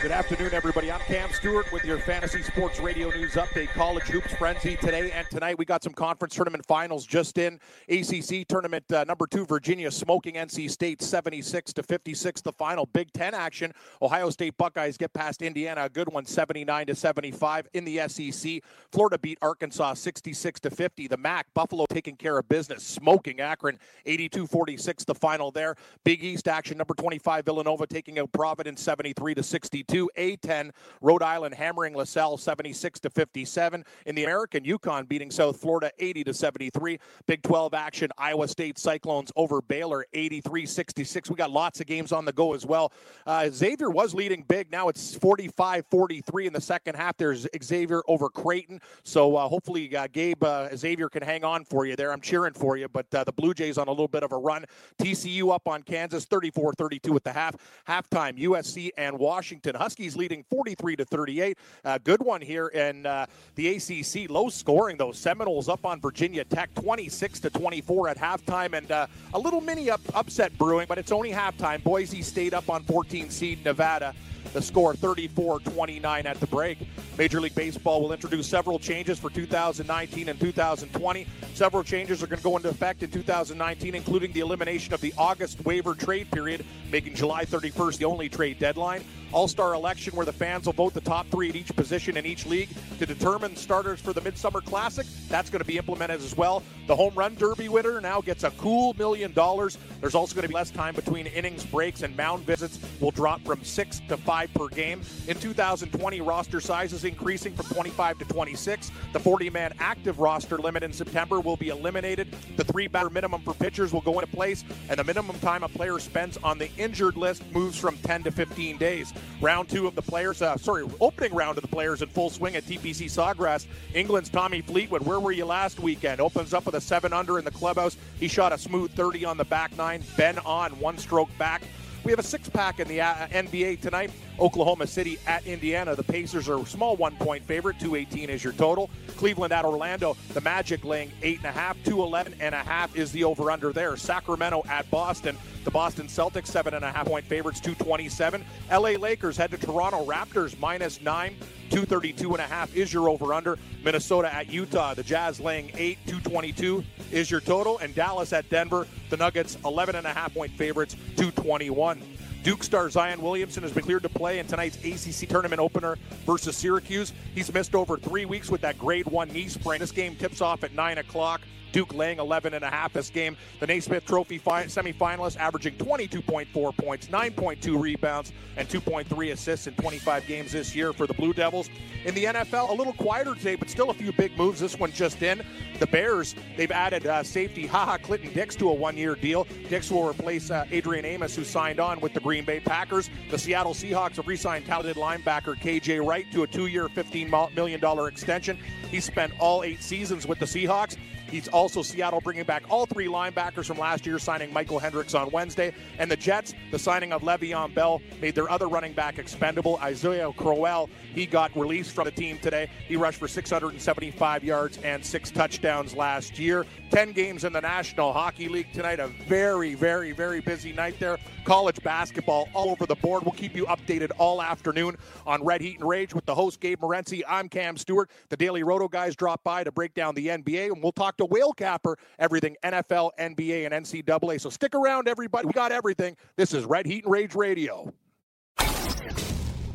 Good afternoon, everybody. I'm Cam Stewart with your Fantasy Sports Radio News Update. College Hoops Frenzy today and tonight. We got some conference tournament finals just in. ACC tournament uh, number two, Virginia smoking NC State 76 to 56. The final Big Ten action. Ohio State Buckeyes get past Indiana, a good one, 79 to 75. In the SEC, Florida beat Arkansas 66 to 50. The MAC, Buffalo taking care of business, smoking Akron 82 46. The final there. Big East action, number 25, Villanova taking out Providence 73 to 62. A10, Rhode Island hammering LaSalle 76 to 57. In the American, UConn beating South Florida 80 to 73. Big 12 action, Iowa State Cyclones over Baylor 83 66. We got lots of games on the go as well. Uh, Xavier was leading big. Now it's 45 43 in the second half. There's Xavier over Creighton. So uh, hopefully, uh, Gabe uh, Xavier can hang on for you there. I'm cheering for you, but uh, the Blue Jays on a little bit of a run. TCU up on Kansas 34 32 at the half. Halftime, USC and Washington. Huskies leading 43 to 38. Uh, good one here in uh, the ACC. Low scoring though. Seminoles up on Virginia Tech 26 to 24 at halftime, and uh, a little mini up, upset brewing, but it's only halftime. Boise State up on 14 seed Nevada. The score 34 29 at the break. Major League Baseball will introduce several changes for 2019 and 2020. Several changes are going to go into effect in 2019, including the elimination of the August waiver trade period, making July 31st the only trade deadline. All Star election where the fans will vote the top three at each position in each league to determine starters for the Midsummer Classic. That's going to be implemented as well. The Home Run Derby winner now gets a cool million dollars. There's also going to be less time between innings breaks and mound visits will drop from six to five per game. In 2020, roster size is increasing from 25 to 26. The 40 man active roster limit in September will be eliminated. The three batter minimum for pitchers will go into place, and the minimum time a player spends on the injured list moves from 10 to 15 days. Round two of the players, uh, sorry, opening round of the players in full swing at TPC Sawgrass. England's Tommy Fleetwood, where were you last weekend? Opens up with a seven under in the clubhouse. He shot a smooth 30 on the back nine. Ben An, one stroke back. We have a six pack in the uh, NBA tonight. Oklahoma City at Indiana. The Pacers are a small one point favorite. 218 is your total. Cleveland at Orlando. The Magic laying eight and a half. 211 and a half is the over under there. Sacramento at Boston. The Boston Celtics, seven and a half point favorites, 227. LA Lakers head to Toronto Raptors, minus nine. 232 and a half is your over under. Minnesota at Utah. The Jazz laying eight. 222 is your total. And Dallas at Denver. The Nuggets, 11 and a half point favorites, 221. Duke star Zion Williamson has been cleared to play in tonight's ACC tournament opener versus Syracuse. He's missed over three weeks with that grade one knee sprain. This game tips off at 9 o'clock. Duke laying 11 and a half this game. The Naismith Trophy fi- semifinalist averaging 22.4 points, 9.2 rebounds, and 2.3 assists in 25 games this year for the Blue Devils. In the NFL, a little quieter today, but still a few big moves. This one just in. The Bears, they've added uh, safety Haha Clinton Dix to a one-year deal. Dix will replace uh, Adrian Amos, who signed on with the Green Bay Packers. The Seattle Seahawks have re-signed talented linebacker KJ Wright to a two-year, $15 million extension. He spent all eight seasons with the Seahawks. He's also Seattle bringing back all three linebackers from last year, signing Mychal Kendricks on Wednesday. And the Jets, the signing of Le'Veon Bell, made their other running back expendable. Isaiah Crowell, he got released from the team today. He rushed for 675 yards and six touchdowns last year. 10 games in the National Hockey League tonight. A very, very, very busy night there. College basketball all over the board. We'll keep you updated all afternoon on Red Heat and Rage with the host, Gabe Morency. I'm Cam Stewart. The Daily Roto guys drop by to break down the NBA, and we'll talk to Whale Capper, everything NFL, NBA, and NCAA. So stick around, everybody. We got everything. This is Red Heat and Rage Radio.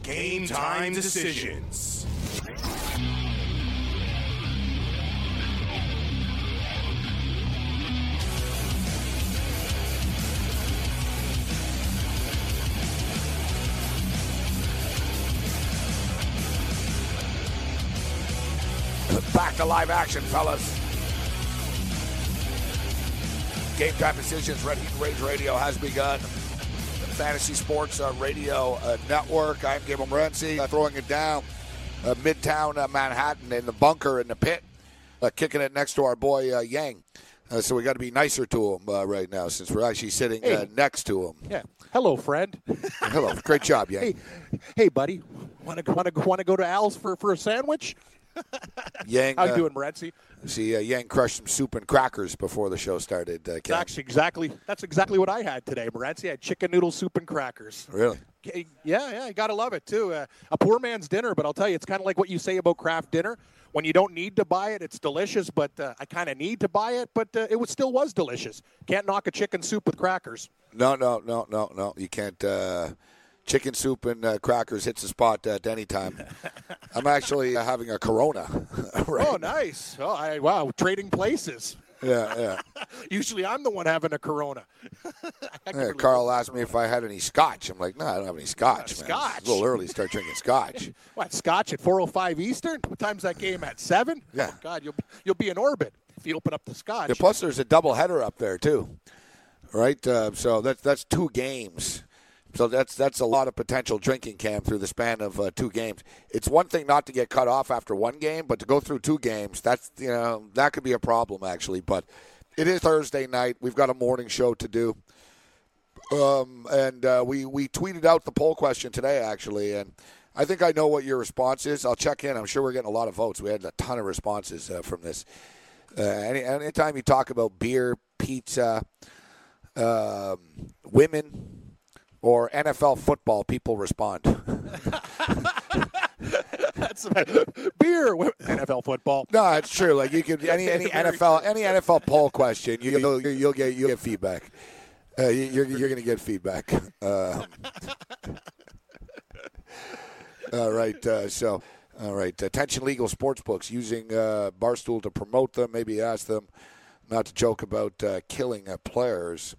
Game time decisions. Back to live action, fellas. Game time decisions. Red Heat Rage Radio has begun. Fantasy Sports uh, Radio uh, Network. I'm Gabriel Morency, uh, throwing it down uh, Midtown uh, Manhattan in the bunker in the pit, uh, kicking it next to our boy Yang. so we got to be nicer to him right now since we're actually sitting Hey. next to him. Yeah. Hello, friend. Hello, great job, Yang. Hey, hey, buddy. Want to want to want to go to Al's for, for a sandwich? Yang, How you doing, Morency? See, uh, Yang crushed some soup and crackers before the show started. Uh, Ken. That's exactly that's exactly what I had today, Morency. I had chicken noodle soup and crackers. Really? Yeah, yeah, you gotta love it too. Uh, a poor man's dinner, but I'll tell you, it's kind of like what you say about Kraft Dinner. When you don't need to buy it, it's delicious. But uh, I kind of need to buy it, but uh, it was still was delicious. Can't knock a chicken soup with crackers. No, no, no, no, no. You can't. Uh, chicken soup and uh, crackers hits the spot at any time. I'm actually uh, having a Corona. right Oh, nice. Oh, I, wow, trading places. Yeah, yeah. Usually, I'm the one having a Corona. Yeah, Carl asked me if I had any scotch. I'm like, no, I don't have any scotch. man. Scotch? It's a little early to start drinking scotch. What Scotch at 4:05 Eastern? What time's that game at? Seven? Yeah. Oh, God, you'll you'll be in orbit if you open up the Scotch. Yeah, plus, there's a double header up there too, right? Uh, so that's that's two games. So that's that's a lot of potential drinking cam through the span of uh, two games. It's one thing not to get cut off after one game, but to go through two games, that's you know that could be a problem actually. But it is Thursday night. We've got a morning show to do. Um, and uh, we we tweeted out the poll question today actually, and I think I know what your response is. I'll check in. I'm sure we're getting a lot of votes. We had a ton of responses uh, from this. Uh, any anytime you talk about beer, pizza, um, women, or NFL football, people respond. That's beer. NFL football. no, it's true. Like you could any any NFL any NFL poll question, you, you'll you'll get you'll get feedback. Uh, you- you're you're going to get feedback. Uh, all right. Uh, so, all right. Attention, legal sports books using uh, Barstool to promote them. Maybe ask them not to joke about uh, killing uh, players.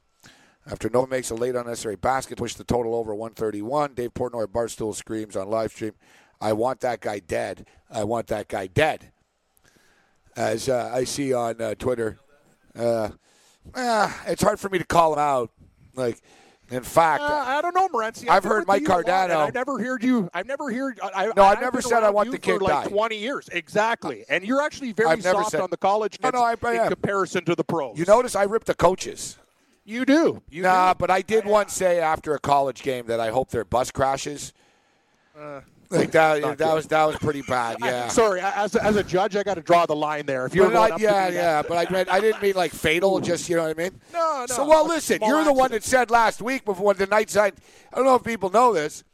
After no one makes a late unnecessary basket, push the total over 131. Dave Portnoy Barstool screams on live stream, "I want that guy dead! I want that guy dead!" As uh, I see on uh, Twitter, uh, eh, it's hard for me to call him out. Like, in fact, Uh, I don't know, Morency. I've been heard Mike you a lot, and Cardano- I've never heard you. I've never heard. I, No, I've I've never said I want the kid for like died. Twenty years, exactly. And you're actually very I've soft said- on the college No, kids no, I- I in comparison to the pros. you notice I ripped the coaches. You do. You nah, do. but I did once say after a college game that I hope their bus crashes. Uh. like that, that good. was that was pretty bad. I- Yeah. sorry, as a, as a judge, I got to draw the line there. If you're But going I- yeah, to me, yeah, but I meant I didn't mean like fatal. Just you know what I mean. No, no. So well, a listen, you're the one that said last week before the night side. I don't know if people know this.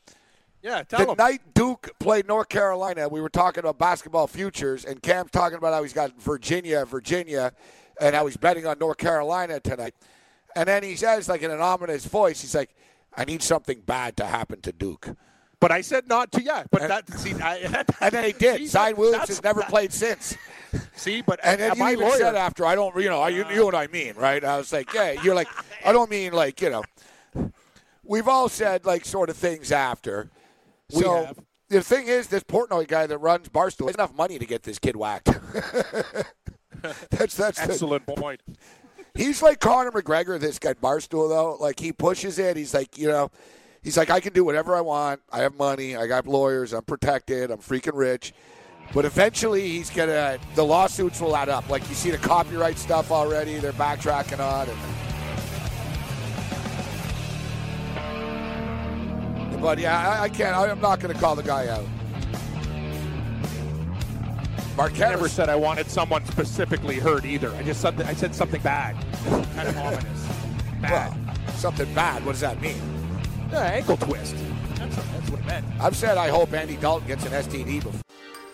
Yeah, tell them. the them. night Duke played North Carolina, we were talking about basketball futures, and Cam's talking about how he's got Virginia, Virginia, and how he's betting on North Carolina tonight. And then he says, like in an ominous voice, he's like, "I need something bad to happen to Duke." but I said not to. Yeah, but And- that. See, I, And then he did. Zion Williams has never that- played since. See, but And then uh, you even lawyer, said after, I don't, you know, you, you know what I mean, right? I was like, yeah, you're like, I don't mean like, you know, we've all said like sort of things after. We so have. the thing is, this Portnoy guy that runs Barstool has enough money to get this kid whacked. that's that's the, excellent point. He's like Conor McGregor. This guy Barstool though, like he pushes it. He's like, you know, he's like, I can do whatever I want. I have money. I got lawyers. I'm protected. I'm freaking rich. But eventually, he's gonna. The lawsuits will add up. Like you see the copyright stuff already. They're backtracking on it. But yeah, I, I can't. I, I'm not gonna call the guy out. I never Marquez. said I wanted someone specifically hurt either. I just said I said something bad, kind of ominous. Bad. Well, something bad. What does that mean? Yeah, ankle twist. That's, that's what it meant. I've said I hope Andy Dalton gets an STD before.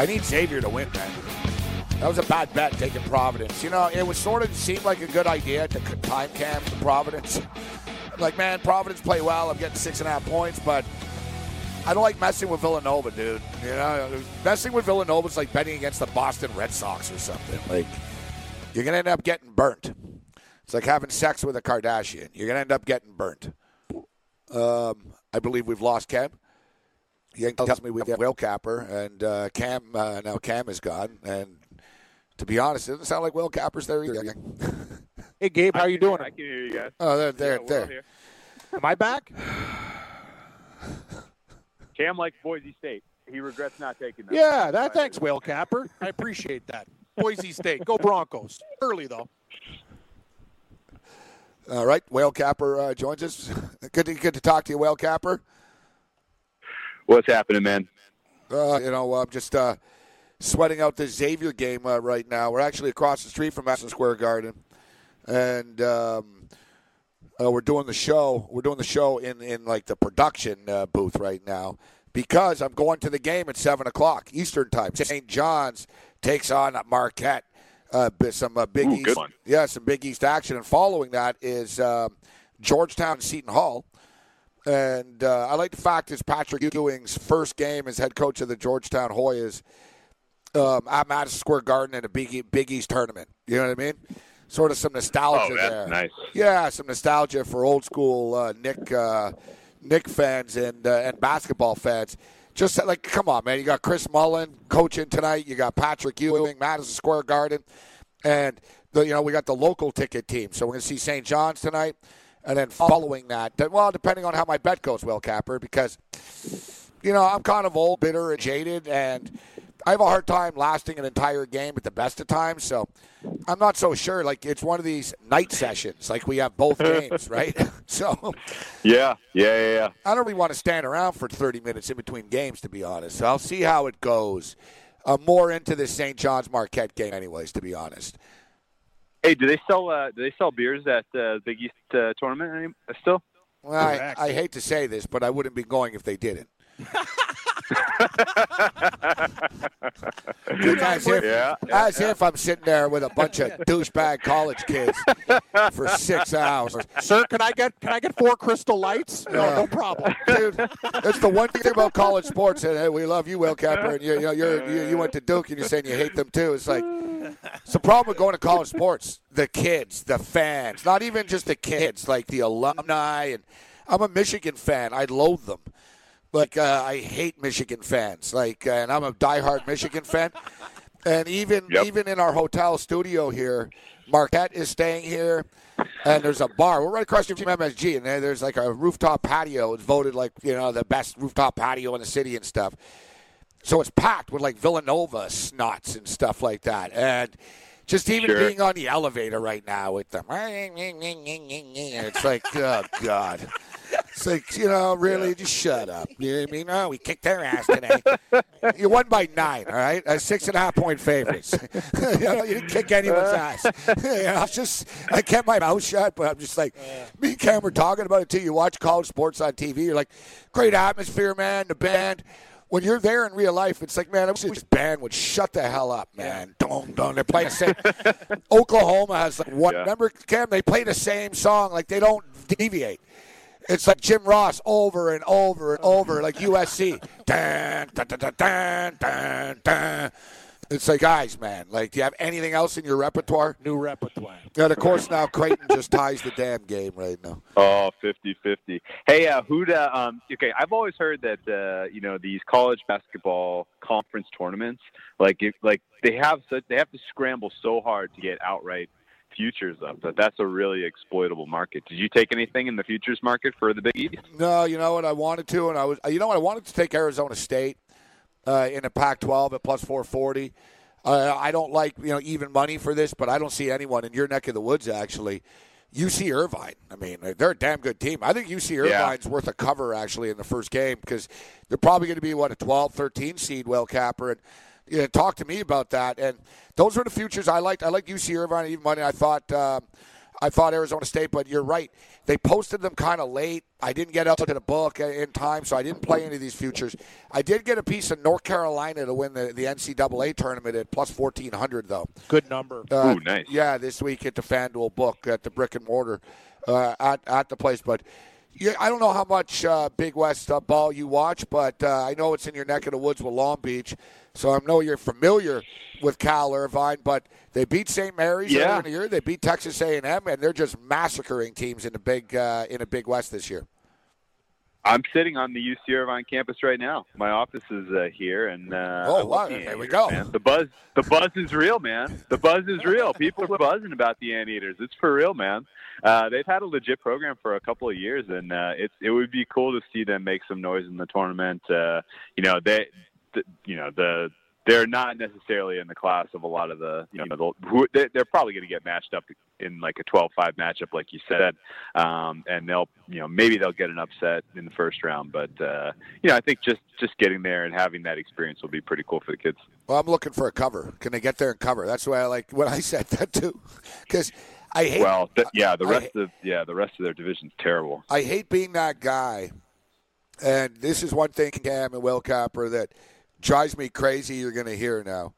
I need Xavier to win, man. That was a bad bet taking Providence. You know, it was sort of seemed like a good idea to time camp to Providence. Like, man, Providence play well. I'm getting six and a half points, but I don't like messing with Villanova, dude. You know, messing with Villanova is like betting against the Boston Red Sox or something. Like, you're gonna end up getting burnt. It's like having sex with a Kardashian. You're to end up getting burnt. Um, I believe we've lost Cam. He tells me we have Will Capper, and uh, Cam, uh, now Cam is gone. And to be honest, it doesn't sound like Will Capper's there either. hey, Gabe, how I you can- doing? I can hear you guys. Oh, there, there, Yeah, there. Am I back? Cam likes Boise State. He regrets not taking them. Yeah, that. Thanks, Will Capper. I appreciate that. Boise State, go Broncos. Early though. All right, Whale Capper uh, joins us. Good to, good to talk to you, Whale Capper. What's happening, man? Uh, you know, I'm just uh, sweating out the Xavier game uh, right now. We're actually across the street from Madison Square Garden, and um, uh, we're doing the show. We're doing the show in in like the production uh, booth right now because I'm going to the game at seven o'clock Eastern time. St. John's takes on Marquette. Uh, some uh, Big Ooh, East, yeah, some Big East action, and following that is um, Georgetown and Seton Hall. And uh, I like the fact is Patrick Ewing's first game as head coach of the Georgetown Hoyas um, at Madison Square Garden in a Big, E- Big East tournament. You know what I mean? Sort of some nostalgia Oh, there. nice. Yeah, some nostalgia for old school uh, Knick uh, Knick fans and uh, and basketball fans. Just like, come on, man! You got Chris Mullin coaching tonight. You got Patrick Ewing, Madison Square Garden, and the you know we got the local ticket team. So we're going to see St. John's tonight, and then oh. following that, well, depending on how my bet goes, Will Capper, because you know I'm kind of old, bitter, and jaded, and I have a hard time lasting an entire game at the best of times. So I'm not so sure. Like it's one of these night sessions, like we have both games, right? So Yeah, yeah, yeah, yeah. I don't really want to stand around for 30 minutes in between games, to be honest. So I'll see how it goes. I'm more into this St. John's Marquette game, anyways, to be honest. Hey, do they sell uh, do they sell beers at uh, Big East uh, tournament still? Well, I, I hate to say this, but I wouldn't be going if they didn't. as, if, Yeah, as if I'm sitting there with a bunch of douchebag college kids for six hours. Sir, can I get can I get four crystal lights? No, Yeah. no problem. Dude, that's the one thing about college sports. And hey, we love you, Will Capper, and you, you know you're, you, you went to Duke, and you're saying you hate them too. It's like it's the problem with going to college sports. The kids, the fans, not even just the kids, like the alumni. And I'm a Michigan fan. I loathe them. Like uh, I hate Michigan fans. Like, uh, and I'm a diehard Michigan fan. And even Yep. even in our hotel studio here, Marquette is staying here, and there's a bar. We're right across from MSG, and there's like a rooftop patio. It's voted like you know the best rooftop patio in the city and stuff. So it's packed with like Villanova snots and stuff like that, and just even Sure. being on the elevator right now with them, it's like oh god. It's like, you know, really, just shut up. You know what I mean? Oh, we kicked their ass today. you won by nine, all right? Uh, six and a half point favorites. you, know, you didn't kick anyone's ass. you know, I just, I kept my mouth shut, but I'm just like, me and Cam were talking about it too. You watch college sports on TV, you're like, great atmosphere, man, the band. When you're there in real life, it's like, man, I wish this band would shut the hell up, man. Don't, don't. They're playing the same. Oklahoma has like one. Yeah. Remember, Cam? They play the same song. Like they don't deviate. It's like Jim Ross over and over and over, like USC. Dun, dun, dun, dun, dun, dun, dun. It's like, guys, man, like, do you have anything else in your repertoire? New repertoire. And of course, now Creighton just ties the damn game right now. Oh, 50-50. Hey, uh, Huda, um, okay, I've always heard that uh, you know these college basketball conference tournaments, like if, like they have such, they have to scramble so hard to get outright futures up that that's a really exploitable market. Did you take anything in the futures market for the Big East? No, you know what? I wanted to, and I was, you know what? I wanted to take Arizona State uh, in a Pac-12 at plus 440. Uh, I don't like you know even money for this, but I don't see anyone in your neck of the woods actually. UC Irvine. I mean, they're a damn good team. I think UC Yeah. Irvine's worth a cover actually in the first game because they're probably going to be what a 12, 13 seed. Well, Capper and you know, talk to me about that. And those were the futures I liked. I liked UC Irvine even money. I thought. Um, I thought Arizona State, but you're right. They posted them kind of late. I didn't get up to the book in time, so I didn't play any of these futures. I did get a piece of North Carolina to win the, the NCAA tournament at plus 1400, though. Good number. Uh, Ooh, nice. Yeah, this week at the FanDuel book at the brick and mortar uh, at, at the place. But yeah, I don't know how much uh, Big West uh, ball you watch, but uh, I know it's in your neck of the woods with Long Beach. So I know you're familiar with Cal Irvine, but they beat St. Mary's Yeah. earlier in the year. They beat Texas A&M, and they're just massacring teams in the big uh, in the Big West this year. I'm sitting on the UC Irvine campus right now. My office is uh, here, and uh, Oh, wow. the There we go. Man. The buzz, the buzz is real, man. The buzz is real. People are buzzing about the Anteaters. It's for real, man. Uh, they've had a legit program for a couple of years, and uh, it's it would be cool to see them make some noise in the tournament. Uh, you know, they, the, you know, the they're not necessarily in the class of a lot of the, you know, the, who, they- they're probably going to get matched up in like a 12-5 matchup, like you said, um, and they'll, you know, maybe they'll get an upset in the first round, but uh, you know, I think just just getting there and having that experience will be pretty cool for the kids. Well, I'm looking for a cover. Can they get there and cover? That's why I like when I said that too, because I hate. Well, th- yeah, the I- rest of yeah, the rest of their division's terrible. I hate being that guy. And this is one thing, Cam and Will Capper, that drives me crazy. You're going to hear now.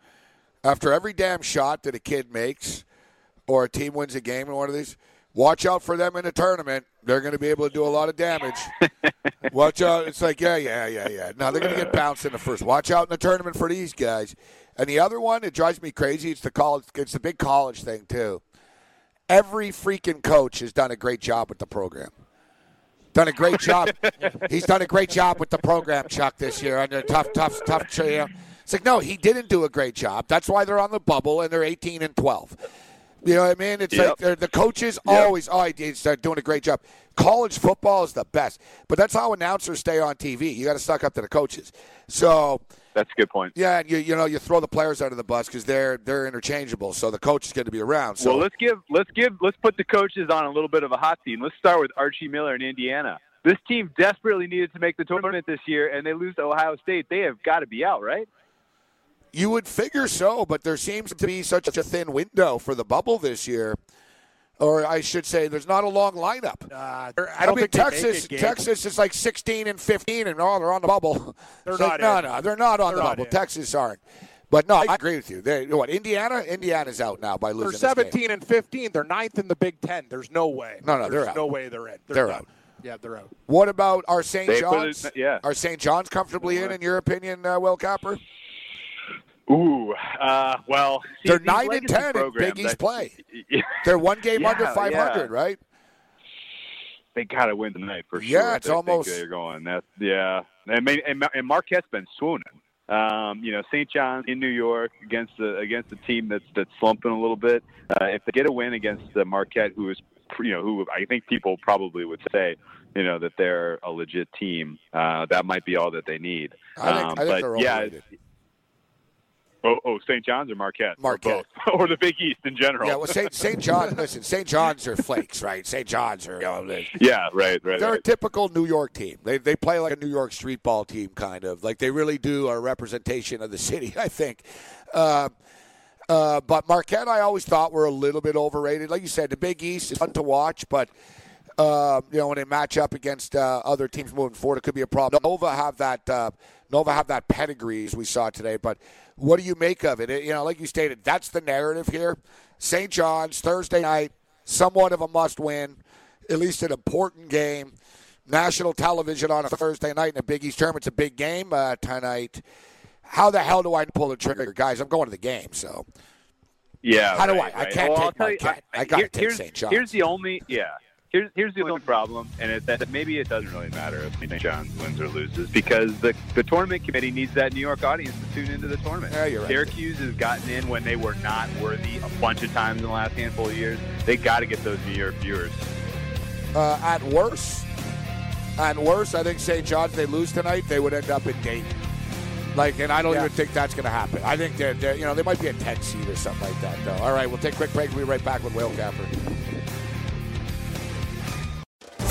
After every damn shot that a kid makes, or a team wins a game in one of these, watch out for them in a tournament. They're going to be able to do a lot of damage. watch out. It's like, yeah, yeah, yeah, yeah. No, they're going to get bounced in the first. Watch out in the tournament for these guys. And the other one, it drives me crazy. It's the college. It's the big college thing too. Every freaking coach has done a great job with the program. Done a great job. He's done a great job with the program, Chuck, this year under tough, tough, tough. You know. It's like no, he didn't do a great job. That's why they're on the bubble and they're 18 and 12. You know what I mean? It's Yep. like the coaches Yep. always, oh, uh, doing a great job. College football is the best, but that's how announcers stay on TV. You got to suck up to the coaches. So That's a good point. yeah, and you you know you throw the players under the bus because they're they're interchangeable. So the coach is going to be around. So well, let's give let's give let's put the coaches on a little bit of a hot seat. Let's start with Archie Miller in Indiana. This team desperately needed to make the tournament this year, and they lose to Ohio State. They have got to be out, right? You would figure so, but there seems to be such a thin window for the bubble this year. Or I should say, there's not a long lineup. Uh, I don't mean, think they make Texas. it, Texas is like 16 and 15, and all they're on the bubble. They're It's like, not no, in. no, they're not on They're the not bubble. in. Texas aren't. But no, I agree with you. They, what Indiana? Indiana's out now by losing. They're this game. 17 and 15. They're ninth in the Big Ten. There's no way. No, no, There's they're out. no way they're in. They're done. out. Yeah, they're out. What about our St. John's? it- yeah. Are St. John's comfortably in, in your opinion, uh, Will Capper? Ooh, uh, well, see, They're nine and ten in Big East play. They're one game Yeah, under 500, yeah. right? they got to win tonight for sure. Yeah, it's think almost- they're going. That's yeah. Mean, and, and Marquette's been swooning. Um, you know, St. John's in New York against the against a team that's that's slumping a little bit. Uh, if they get a win against the Marquette, who is you know who I think people probably would say you know that they're a legit team, uh, that might be all that they need. I think, um, I think but they're yeah. Oh, oh, St. John's or Marquette? Marquette. Or, or the Big East in general. Yeah, well, St. St. John. listen, St. John's are flakes, right? St. John's are. You know, they, yeah, right, right. they're a typical New York team. They they play like a New York street ball team, kind of. Like they really do a representation of the city. I think. Uh, uh, but Marquette, I always thought were a little bit overrated. Like you said, the Big East is fun to watch, but um, you know when they match up against uh, other teams moving forward, it could be a problem. Nova have that. Uh, Nova have that pedigree as we saw today, but what do you make of it? it? You know, like you stated, that's the narrative here. St. John's Thursday night, somewhat of a must-win, at least an important game. National television on a Thursday night in a Big East tournament. It's a big game uh, tonight. How the hell do I pull the trigger, guys? I'm going to the game, so Yeah. How do right, I? I right. can't Well, take tell you, Marquette. I gotta here- take St. John's. Here's the only yeah. Here's here's the only problem, and it's that maybe it doesn't really matter if St. John's wins or loses because the the tournament committee needs that New York audience to tune into the tournament. Yeah, you're right. Syracuse has gotten in when they were not worthy a bunch of times in the last handful of years. They got to get those New York viewers. uh, at worst, at worst, I think St. John's they lose tonight, they would end up in Dayton. Like, and I don't Yeah. even think that's going to happen. I think they're, they're, you know, they might be a 10 seed or something like that, though. All right, we'll take a quick break. We'll be right back with Will Capper.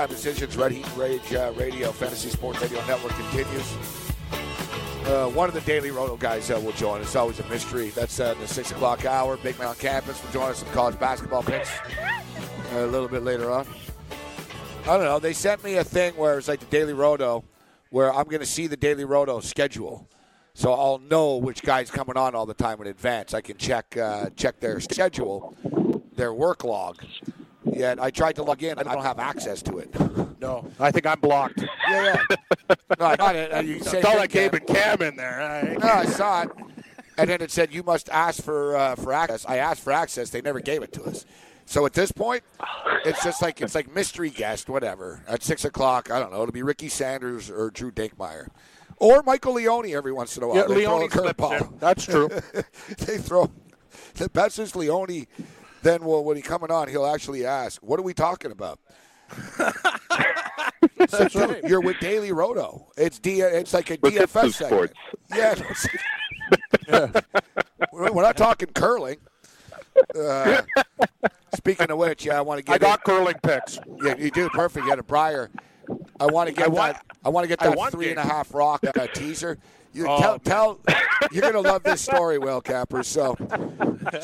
Time Decisions, Red Heat Rage uh, Radio, Fantasy Sports Radio Network continues. Uh, one of the Daily Roto guys uh, will join us. Always a mystery. That's uh, the 6 o'clock hour. Big on campus will join us some college basketball picks a little bit later on. I don't know. They sent me a thing where it's like the Daily Roto, where I'm going to see the Daily Roto schedule. So I'll know which guy's coming on all the time in advance. I can check uh, check their schedule, their work log. Yet I tried to log in. I don't have access to it. No, I think I'm blocked. Yeah, yeah. No, I got it. Uh, you Saw that Gabe and Cam in there. I- No, I saw it. And then it said you must ask for uh, for access. I asked for access. They never gave it to us. So at this point, it's just like it's like mystery guest, whatever. At six o'clock, I don't know. It'll be Ricky Sanders or Drew Dinkmeyer, or Michael Leone every once in a while. Yeah, They throw a Leone slips curveball. in. That's true. they throw the best is Leone. Then, well, when he coming on, he'll actually ask, "What are we talking about?" so, dude, you're with Daily Roto. It's D. It's like a Let's DFS segment. sports. Yeah. it's- We're we're not talking curling. Uh, speaking of which, yeah, I want to get. I got curling picks. Yeah, you do perfect. You had a Brier. I want to get I want- that. I want to get I that want three and a half rock uh, teaser. You oh, tell, tell, you're gonna love this story, Will Capper. So,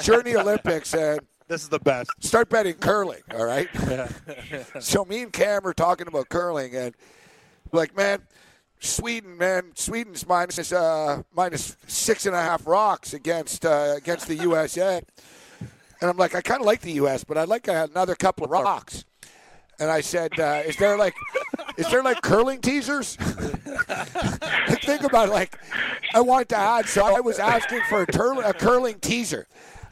during the Olympics, and This is the best. start betting curling. All right. so me and Cam are talking about curling, and like, man, Sweden, man, Sweden's minus uh, minus six and a half rocks against uh, against the USA. And I'm like, I kind of like the U.S., but I'd like another couple of rocks. And I said, uh, "Is there like, is there like curling teasers?" Think about it, like, I wanted to add, so I was asking for a, turl- a curling teaser.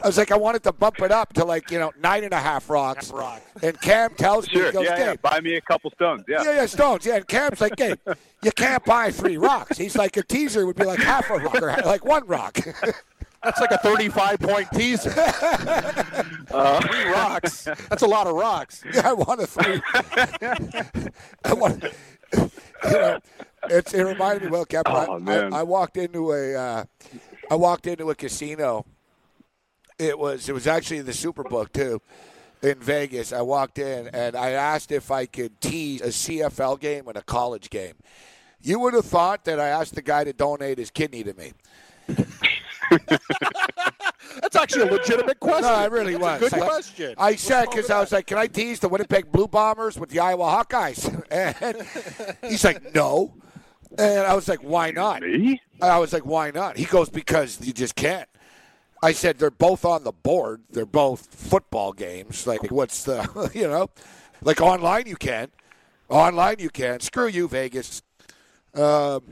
I was like, I wanted to bump it up to like, you know, nine and a half rocks. Rock. And Cam tells me, Sure. he goes, yeah, yeah. Buy me a couple stones. Yeah. yeah, yeah, stones. Yeah, and Cam's like, Gabe, you can't buy three rocks. He's like, a teaser would be like half a rock or like one rock. That's like a 35 point teaser. Three rocks. That's a lot of rocks. Yeah, I want a three. I want. You know, it's, it reminded me. Well, Cap, I- Oh, I, man. I, walked into a, uh, I walked into a casino. It was it was actually the Superbook too, in Vegas. I walked in and I asked if I could tease a CFL game and a college game. You would have thought that I asked the guy to donate his kidney to me. That's actually a legitimate question. No, it really was. Good I- question. I said because I was like, "Can I tease the Winnipeg Blue Bombers with the Iowa Hawkeyes?" And he's like, "No," and I was like, "Why not?" Me? I was like, "Why not?" He goes, "Because you just can't." I said, "They're both on the board. They're both football games. Like, what's the you know, like online you can, online you can. Screw you, Vegas." Um,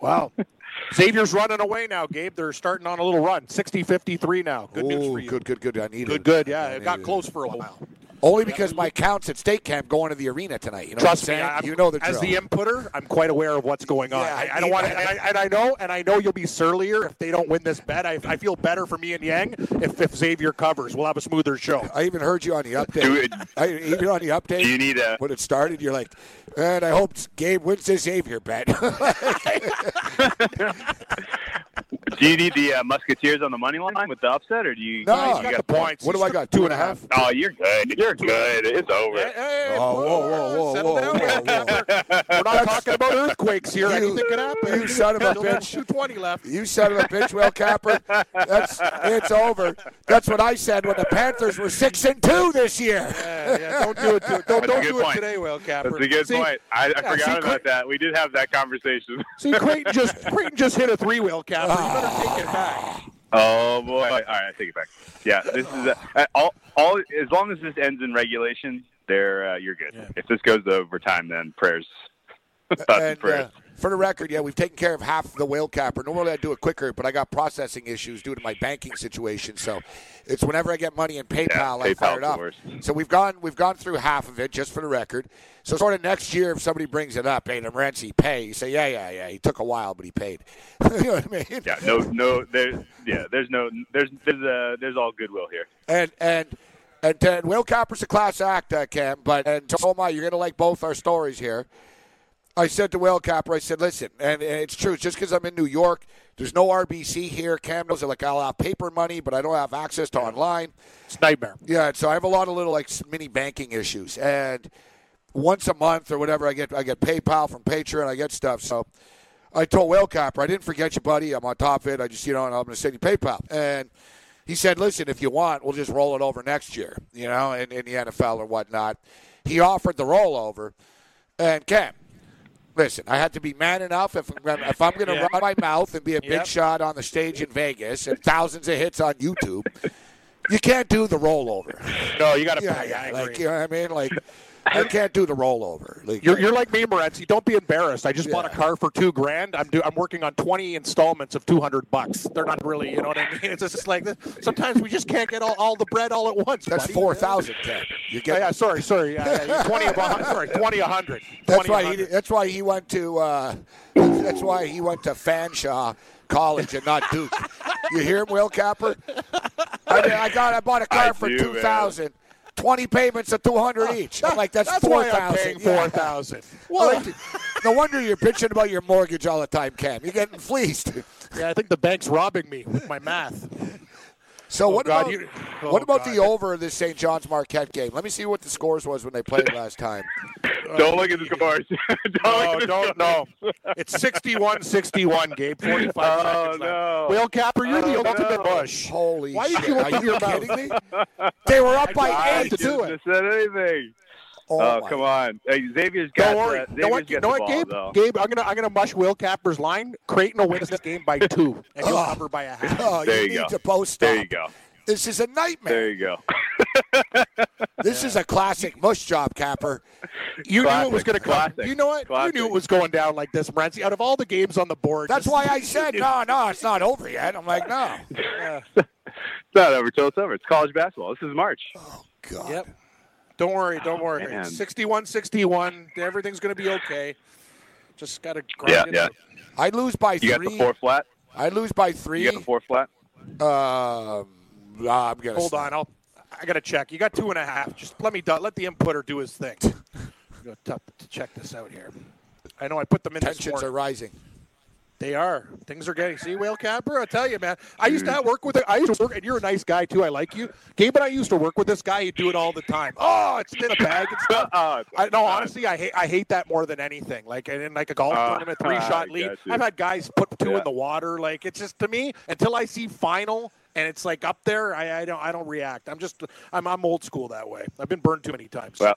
Wow. Xavier's running away now, Gabe. They're starting on a little run. 60 53 now. Good news for you. Good, good, good. I need Good, it. good. Yeah, I it got close for a while. Only because my counts at state camp going to the arena tonight. You know Trust me, I'm saying? You know the as the inputter, I'm quite aware of what's going on. Yeah, I, I I don't need- want, to, and, I, and I know, and I know you'll be surlier if they don't win this bet. I, I feel better for me and Yang if, if Xavier covers. We'll have a smoother show. I even heard you on the update. Do it. I, even on the update, Do you need a? when it started, you're like, and I hope Gabe wins this Xavier bet. Do you need the uh, Musketeers on the money line with the upset, or do you? No. you I got got the points. what do I got? Two and a half? Oh, you're good. You're good. It's over. Hey, hey, Oh, whoa, whoa, whoa, settle whoa, down. whoa, We're not talking about earthquakes here. You- Anything can happen. you son of a bitch. 220 left. You son of a bitch, Will Capper. That's it's over. That's what I said when the Panthers were six and two this year. Yeah, yeah, don't do it. To, don't don't good do it today, Will Capper. That's a good See- point. I, I yeah, forgot see, about Cra- that. We did have that conversation. See, Creighton just Creighton just hit a three wheel Capper. You better take it back. Oh boy! All right, I take it back. Yeah, this is uh, all. All as long as this ends in regulation, there uh, you're good. Yeah. If this goes to overtime, then prayers. Thoughts and And prayers. uh, for the record, yeah, we've taken care of half the whale capper. Normally I'd do it quicker, but I got processing issues due to my banking situation. So it's whenever I get money in PayPal, I PayPal's fire it up. worst. So we've gone we've gone through half of it just for the record. So sort of next year, if somebody brings it up, hey, Renzi, pay. You say, yeah, yeah, yeah. He took a while, but he paid. you know what I mean? yeah, no, no. There's yeah. There's no. There's there's uh, there's all goodwill here. And and and, and Will Capper's a class act, uh, Cam. But and am You're gonna like both our stories here. I said to Will Capper, I said, listen, and, and it's true. Just because I'm in New York, there's no RBC here. Cam are like I'll have paper money, but I don't have access to online. It's a nightmare. Yeah, so I have a lot of little like mini banking issues. And once a month or whatever. I get I get PayPal from Patreon. I get stuff. So I told Will Capper, I didn't forget you, buddy. I'm on top of it. I just you know, and I'm going to send you PayPal. And he said, listen, if you want, we'll just roll it over next year. You know, in, in the NFL or whatnot. He offered the rollover, and Cam. Listen, I had to be man enough if, if I'm going to Yeah. run my mouth and be a big Yep. shot on the stage in Vegas and thousands of hits on YouTube. You can't do the rollover. No, you got to Yeah, yeah, like you know what I mean. Like I can't do the rollover. Like, You're, you're like me, Morency. Don't be embarrassed. I just bought a car for two grand. I'm do, I'm working on 20 installments of 200 bucks. They're not really, you know what I mean? It's just like this. sometimes we just can't get all, all the bread all at once. that's buddy. four thousand, Ken. You Yeah, get. yeah, sorry, sorry. Yeah, yeah, 20 of a hun- sorry, 20 a hundred. That's 20 a why he. hundred. That's why he went to. Uh, that's, that's why he went to Fanshawe College and not Duke. you hear him, Will Capper? I, I got. I bought a car I for do, man. Two thousand. Twenty payments of two hundred each. I'm like, that's, That's four why I'm paying thousand. four thousand. Well, no wonder you're bitching about your mortgage all the time, Cam. You're getting fleeced. Yeah, I think the bank's robbing me with my math. So Oh, what God, about oh, what about God. the over of this St. John's Marquette game? Let me see what the scores was when they played last time. Don't look at the scores. don't No, look at the don't scores. no. It's 61-61, Gabe. 45 Oh, seconds left. no. Will Capper, you're the Oh, ultimate no. bush. Holy Why did shit! you Are you your mouth? kidding me? They were up by I eight. to do it. Just said anything. Oh, Oh, come on. Hey, Xavier's got Don't worry. uh, You know what, got you know what Gabe? though. Gabe, I'm gonna I'm gonna mush Will Capper's line. Creighton will win this game by two, and you'll Oh. cover by a half. Oh, There you you need go. to post There up. you go. This is a nightmare. There you go. This is a classic mush job, Capper. You knew it was going to come. classic, You know what? classic. You knew it was going down like this, Morency. Out of all the games on the board, That's why I said no, no, it's not over yet. I'm like, no. Yeah. It's not over till it's over. It's college basketball. This is March. Oh God. Yep. Don't worry. Don't worry. man. 61-61. Everything's going to be okay. Just got to grind Yeah, it yeah. I lose by You got the four flat. I lose by three. You got the four flat. Um, I'm gonna Hold stop. on. I'll. I got to check. You got two and a half. Just let me do, let the inputter do his thing. Go to, to check this out here. I know I put them in Tensions morning. are rising. They are. Things are getting. See, Whale Capper, I tell you, man. I used to have work with it. I used to work, and you're a nice guy too. I like you, Gabe. And I used to work with this guy. He'd do it all the time. Oh, it's in a bag and stuff. Oh, I no, honestly, I hate I hate that more than anything. Like in like a golf Uh, tournament, three shot lead. I've had guys put two Yeah. in the water. Like it's just to me until I see final and it's like up there. I, I don't I don't react. I'm just I'm I'm old school that way. I've been burned too many times. Well,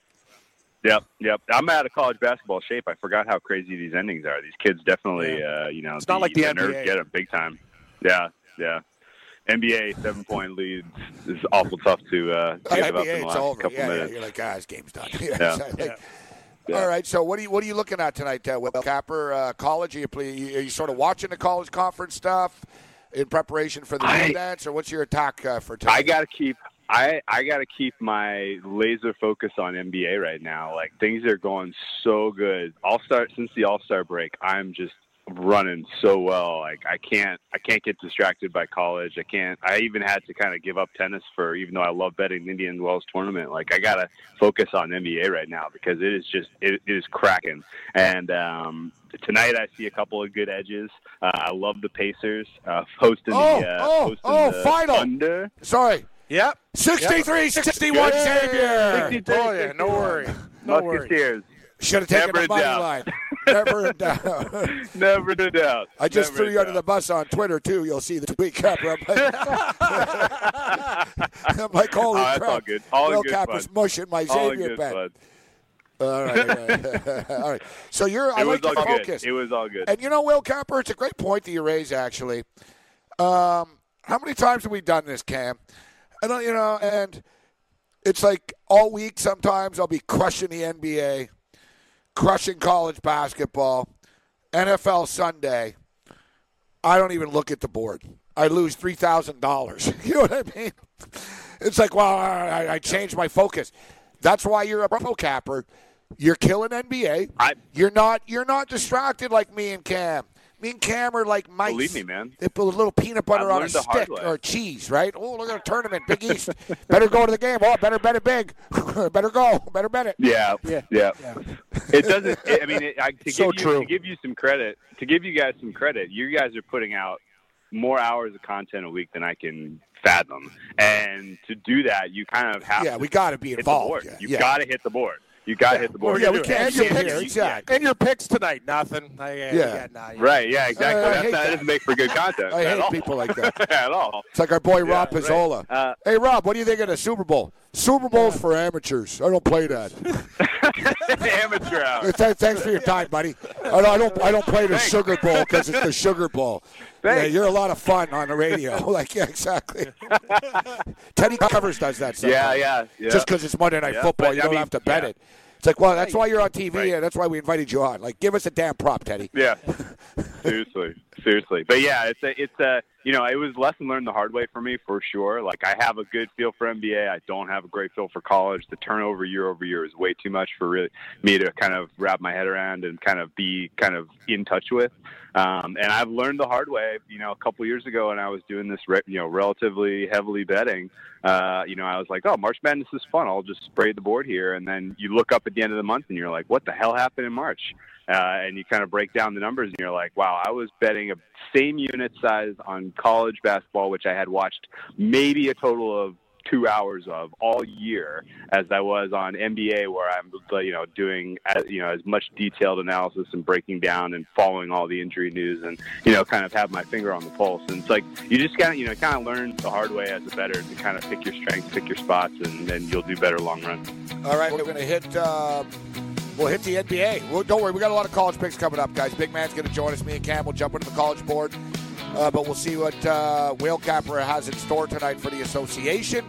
Yep, yep. I'm out of college basketball shape. I forgot how crazy these endings are. These kids definitely, uh, you know, It's not like the NBA. nerds get them big time. Yeah, yeah. NBA seven point leads is awful tough to uh, give up in the it's last over. couple Yeah, yeah, you're like, guys, game's done. yeah. Yeah. like, Yeah. Yeah. All right. So, what are you what are you looking at tonight, uh, Will Capper? Uh, college? Are you, play, are you sort of watching the college conference stuff in preparation for the I- dance, or what's your attack uh, for tonight? I got to keep. I I got to keep my laser focus on NBA right now. Like things are going so good. All star since the All Star break, I'm just running so well. Like I can't I can't get distracted by college. I can't. I even had to kind of give up tennis for even though I love betting the Indian Wells tournament. Like I got to focus on NBA right now because it is just it, it is cracking. And um, tonight I see a couple of good edges. Uh, I love the Pacers uh, hosting Oh, the uh, oh, hosting oh, the final. Thunder. Sorry. Yep. 63 61 Xavier. 62, Oh yeah. No worry. No worry. Musketeers. Should have taken Never the in money doubt. line. Never in doubt. Never in doubt. I just Never threw in you under the doubt. bus on Twitter too. You'll see the tweet Capper. I'm like, I'm like holy Oh, that's crap! all good. All in Will good Capper's fun. mushing my All in Xavier good bet. fun. All right, all right. all right. So you're. I It like was your all good. focus. It was all good. And you know, Will Capper, it's a great point that you raise. Actually, um, how many times have we done this, Cam? I don't, uh, you know, and it's like all week. Sometimes I'll be crushing the NBA, crushing college basketball, NFL Sunday. I don't even look at the board. I lose three thousand dollars. You know what I mean? It's like, well, I, I changed my focus. That's why you're a pro capper. You're killing NBA. I- you're not. You're not distracted like me and Cam. Me and Cam are like mice. Believe me, man. They put a little peanut butter I've on a learned the hard stick way. or cheese, right? Oh, look at a tournament, Big East. better go to the game. Oh, better bet it big. better go. Better bet it. Yeah, Yeah. yeah. It doesn't. It, I mean, it, I, to So give you true. to give you some credit, to give you guys some credit, you guys are putting out more hours of content a week than I can fathom, and to do that, you kind of have Yeah, to we got to be involved. Yeah, You've yeah. got to hit the board. You got to hit the Well, board. yeah, we And can't your sit picks- Exactly. And your picks tonight, nothing. I, uh, Yeah. nah, Right. Yeah. Exactly. I That's that that. doesn't make for good content I hate all. people like that. at all. It's like our boy Rob Yeah, right. Uh, hey, Rob, what do you think of the Super Bowl? Super Bowl's for amateurs. I don't play that. Amateur hour. Th- Thanks for your time, buddy. I don't, I don't, I don't play the Thanks. Sugar Bowl because it's the Sugar Bowl. Yeah, you're a lot of fun on the radio. like, yeah, exactly. Teddy Covers does that. Yeah. sometimes. Yeah. Yeah. Just because it's Monday Night Yeah, Football, but, you don't mean, have to bet yeah. it. It's like, well, that's why you're on TV, Right. and that's why we invited you on. Like, give us a damn prop, Teddy. Yeah, seriously, seriously. But yeah, it's a, it's a, you know, it was lesson learned the hard way for me for sure. Like I have a good feel for NBA, I don't have a great feel for college. The turnover year over year is way too much for really, me to kind of wrap my head around and kind of be kind of in touch with. Um, and I've learned the hard way. You know, a couple years ago, when I was doing this, re- you know, relatively heavily betting, uh, you know, I was like, oh, March Madness is fun. I'll just spray the board here. And then you look up at the end of the month and you're like, what the hell happened in March? Uh, and you kind of break down the numbers and you're like, wow, I was betting a same unit size on college basketball, which I had watched maybe a total of two hours of all year as I was on NBA, where I'm, you know, doing, uh, you know, as much detailed analysis and breaking down and following all the injury news and, you know, kind of have my finger on the pulse. And it's like, you just kind of, you know, kind of learn the hard way as a better to kind of pick your strengths, pick your spots, and then you'll do better long run. All right, we're going to hit. Uh, we'll hit the NBA. Well, don't worry, we got a lot of college picks coming up, guys. Big man's going to join us. Me and Cam will jump into the college board, uh, but we'll see what uh, Whale Capper has in store tonight for the association,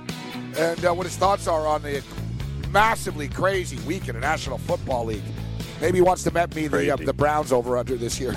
and uh, what his thoughts are on the massively crazy week in the National Football League. Maybe he wants to bet me the uh, the Browns over under this year.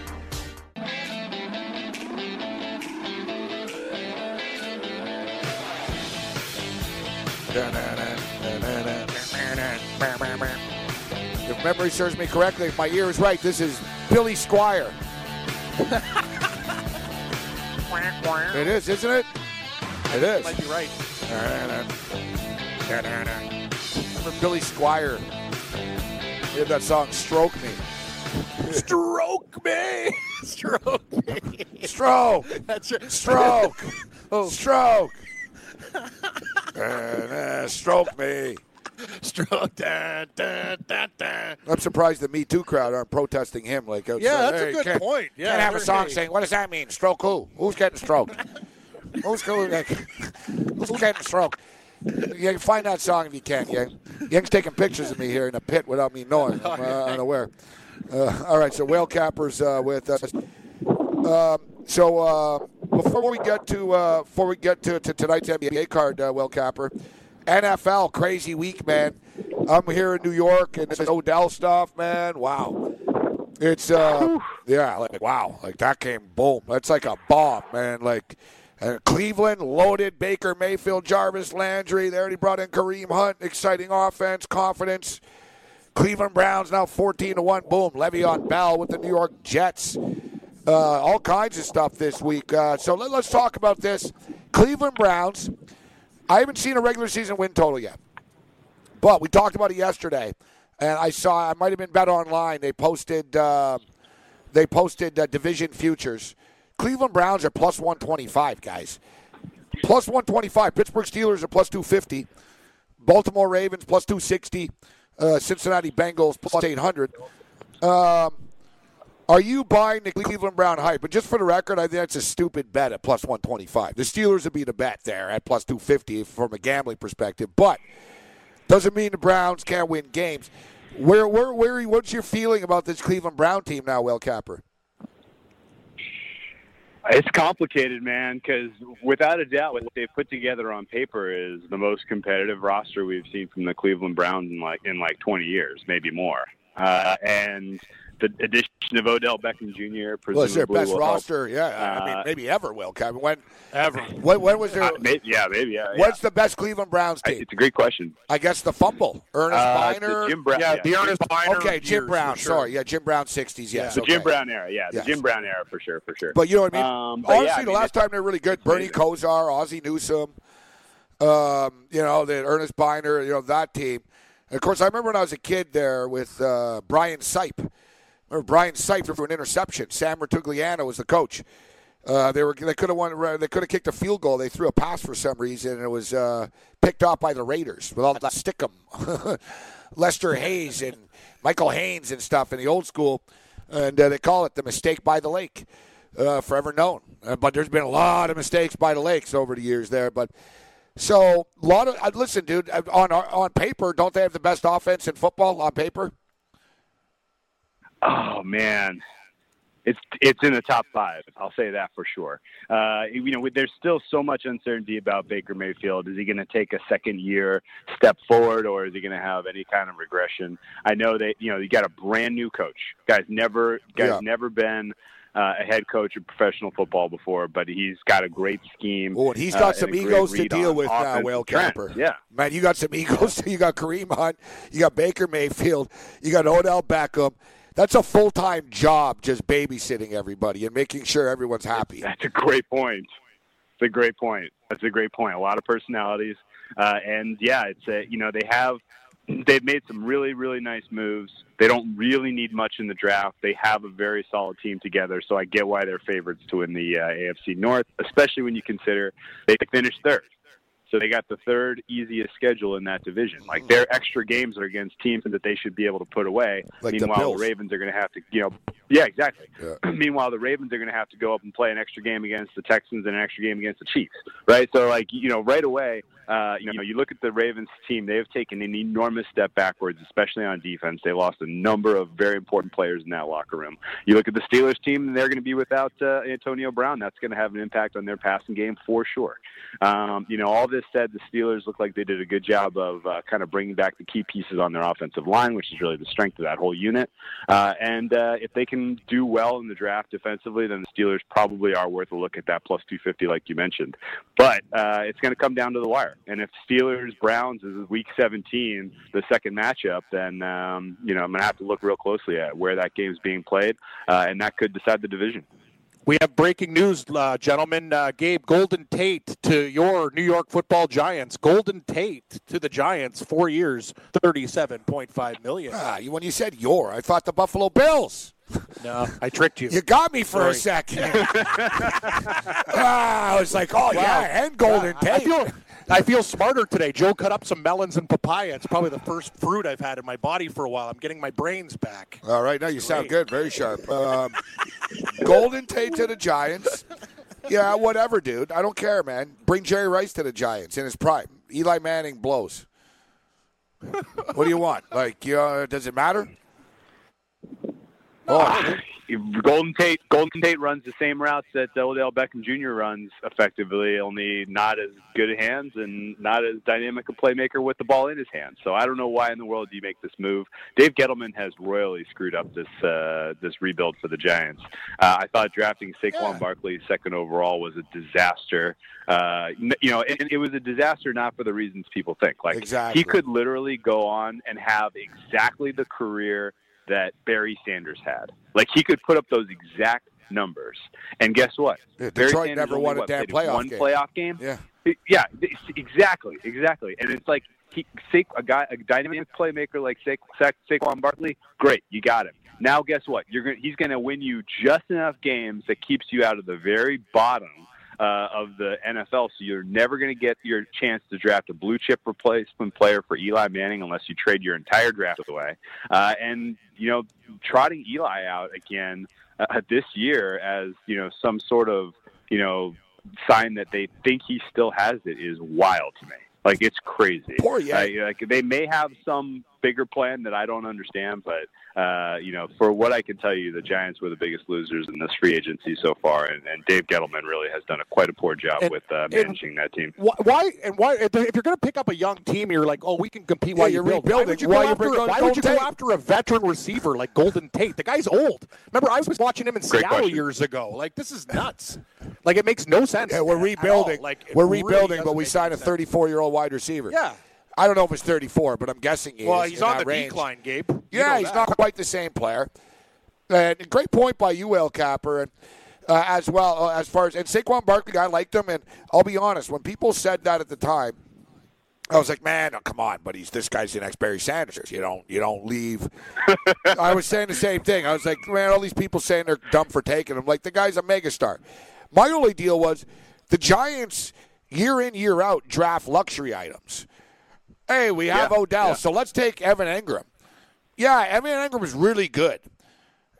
If memory serves me correctly, if my ear is right, this is Billy Squier. it is, isn't it? It is. Might be right. Remember Billy Squier? He had that song "Stroke Me." Stroke me. Stroke me. Stroke, That's right. stroke, Oh. stroke. Uh, stroke me. Stroke. Da, da, da. I'm surprised the Me Too crowd aren't protesting him. Like, outside. Yeah, that's Hey, a good can't- point. Yeah, can't have a song hey. saying, "What does that mean? Stroke who? Who's getting stroked? who's going? Like, who's getting stroked?" You can find that song if you can. Yeah, Young's taking pictures of me here in a pit without me knowing. I'm uh, unaware. Uh, all right, so Whale Capper's uh, with us. Um, so uh, before we get to uh, before we get to, to tonight's NBA card, uh, Whale Capper, NFL crazy week, man. I'm here in New York, and this Odell stuff, man. Wow, it's uh, yeah, like wow, like that came boom. That's like a bomb, man. Like. Uh, Cleveland loaded Baker Mayfield, Jarvis Landry. They already brought in Kareem Hunt. Exciting offense, confidence. Cleveland Browns now 14 to 1. Boom. Le'Veon Bell with the New York Jets. Uh, all kinds of stuff this week. Uh, so let, us talk about this. Cleveland Browns. I haven't seen a regular season win total yet, but we talked about it yesterday, and I saw I might have been bet online. They posted uh, they posted uh, division futures. Cleveland Browns are plus 125, guys. Plus 125. Pittsburgh Steelers are plus 250. Baltimore Ravens plus 260. Uh, Cincinnati Bengals plus 800. Um, are you buying the Cleveland Brown hype? But just for the record, I think that's a stupid bet at plus 125. The Steelers would be the bet there at plus 250 from a gambling perspective. But doesn't mean the Browns can't win games. Where, where, where, what's your feeling about this Cleveland Brown team now, Will Capper? It's complicated, man, because without a doubt, what they've put together on paper is the most competitive roster we've seen from the Cleveland Browns in like in like 20 years, maybe more. Uh, and the addition of Odell Beckham Jr. Well, it's their presumably best will help. roster. Yeah, I mean, Uh, maybe ever will, Kevin. When Ever. when, when was there? Uh, maybe, yeah, maybe. Yeah, What's the best Cleveland Browns yeah. I- team? It's a great question. I guess the fumble. Ernest Uh, Biner. the Jim Brown. Yeah, the Earnest Byner. okay, Jim years, Brown. sure. Sorry, yeah, Jim Brown, '60s. Yes, The okay. Jim Brown era. Yeah, the Yes. Jim Brown era for sure, for sure. But you know what I mean. Um, but yeah, Honestly, I the last time they're really good, Bernie amazing. Kosar, Ozzie Newsome, um, you know, the Earnest Byner, you know, that team. And of course, I remember when I was a kid there with uh, Brian Sipe. Remember Brian Sipe for an interception. Sam Rutigliano was the coach. Uh, they were they could have won. They could have kicked a field goal. They threw a pass for some reason, and it was uh, picked off by the Raiders with all that stickum, Lester Hayes and Michael Haynes and stuff in the old school, and uh, they call it the mistake by the lake, uh, forever known. Uh, but there's been a lot of mistakes by the lakes over the years there. But so a lot of uh, listen, dude. On on paper, don't they have the best offense in football on paper? Oh man, it's it's in the top five. I'll say that for sure. Uh, you know, there's still so much uncertainty about Baker Mayfield. Is he going to take a second year step forward, or is he going to have any kind of regression? I know that you know you got a brand new coach. Guys never guys Yeah. never been. Uh, a head coach of professional football before, but he's got a great scheme. Oh, and he's uh, got some and egos to deal with now, Will. Camper. Yeah, Man, you got some egos. You got Kareem Hunt. You got Baker Mayfield. You got Odell Beckham. That's a full time job, just babysitting everybody and making sure everyone's happy. That's a great point. It's a great point. That's a great point. A lot of personalities, uh, and yeah, it's a, you know they have they've made some really really nice moves. They don't really need much in the draft. They have a very solid team together, so I get why they're favorites to win the uh, AFC North, especially when you consider they finished third. So they got the third easiest schedule in that division. Like mm-hmm. their extra games are against teams that they should be able to put away. Like the Meanwhile, Bills. Ravens are going to have to, you know, yeah, exactly. Yeah. Meanwhile, the Ravens are going to have to go up and play an extra game against the Texans and an extra game against the Chiefs, right? So, like, you know, right away, uh, you know, you look at the Ravens team; they've taken an enormous step backwards, especially on defense. They lost a number of very important players in that locker room. You look at the Steelers team; they're going to be without uh, Antonio Brown. That's going to have an impact on their passing game for sure. Um, you know, all this said, the Steelers look like they did a good job of uh, kind of bringing back the key pieces on their offensive line, which is really the strength of that whole unit. Uh, and uh, if they can do well in the draft defensively, then the Steelers probably are worth a look at that plus 250, like you mentioned. But uh, it's going to come down to the wire. And if Steelers Browns is Week 17, the second matchup, then um, you know I'm going to have to look real closely at where that game is being played, uh, and that could decide the division. We have breaking news, uh, gentlemen. Uh, Gabe Golden Tate to your New York Football Giants. Golden Tate to the Giants, four years, thirty-seven point five million. Ah, when you said your, I thought the Buffalo Bills. No, I tricked you. You got me for a second. ah, I was like, oh, yeah, and Golden I Tate. feel, I feel smarter today. Joe cut up some melons and papaya. It's probably the first fruit I've had in my body for a while. I'm getting my brains back. All right, now you sound good, very sharp. Um, Golden Tate to the Giants. Yeah, whatever, dude. I don't care, man. Bring Jerry Rice to the Giants in his prime. Eli Manning blows. what do you want? Like, you know, does it matter? Oh, Golden Tate Golden Tate runs the same routes that Odell Beckham Jr. runs effectively, only not as good hands and not as dynamic a playmaker with the ball in his hands. So I don't know why in the world do you make this move. Dave Gettleman has royally screwed up this uh, this rebuild for the Giants. Uh, I thought drafting Saquon Yeah. Barkley second overall was a disaster. Uh, you know, and it was a disaster not for the reasons people think. Like Exactly. he could literally go on and have exactly the career that Barry Sanders had. Like he could put up those exact numbers. And guess what? Yeah, Barry Detroit Sanders never won a damn playoff one game. playoff game. yeah. Yeah, exactly, exactly. And it's like he, Sa- a guy, a dynamic playmaker like Sa- Sa- Saquon Barkley. Great, you got him. Now, guess what? You're gonna, he's going to win you just enough games that keeps you out of the very bottom uh, of the NFL. So you're never going to get your chance to draft a blue chip replacement player for Eli Manning unless you trade your entire draft away. Uh, and you know, trotting Eli out again uh, this year as you know some sort of you know sign that they think he still has it is wild to me. Like it's crazy. Poor Yank. Uh, like they may have some bigger plan that I don't understand. But uh, you know, for what I can tell you, the Giants were the biggest losers in this free agency so far, and, and Dave Gettleman really has done a, quite a poor job And- with uh, managing that team. Why, why and why? If you're going to pick up a young team, you're like, oh, we can compete Yeah, while you're you. Why rebuilding. would you Why go you after? Why would you go after a veteran receiver like Golden Tate? The guy's old. Remember, I was watching him in Great Seattle question. years ago. Like, this is nuts. Like, it makes no sense. Yeah, we're rebuilding. Like, we're rebuilding, doesn't but we make signed a 34 year old wide receiver. Yeah. I don't know if it's 34, but I'm guessing he Well, is. he's on the range. decline, Gabe. You Yeah, he's that. not quite the same player. And great point by you, El Capper, and uh, as well uh, as far as and Saquon Barkley, I liked him, and I'll be honest, when people said that at the time, I was like, man, oh, come on, but he's this guy's the next Barry Sanders. You don't you don't leave. I was saying the same thing. I was like, man, all these people saying they're dumb for taking him. Like the guy's a megastar. My only deal was the Giants year in year out draft luxury items. Hey, we have Yeah, Odell, yeah. so let's take Evan Engram. Yeah, Evan Engram is really good.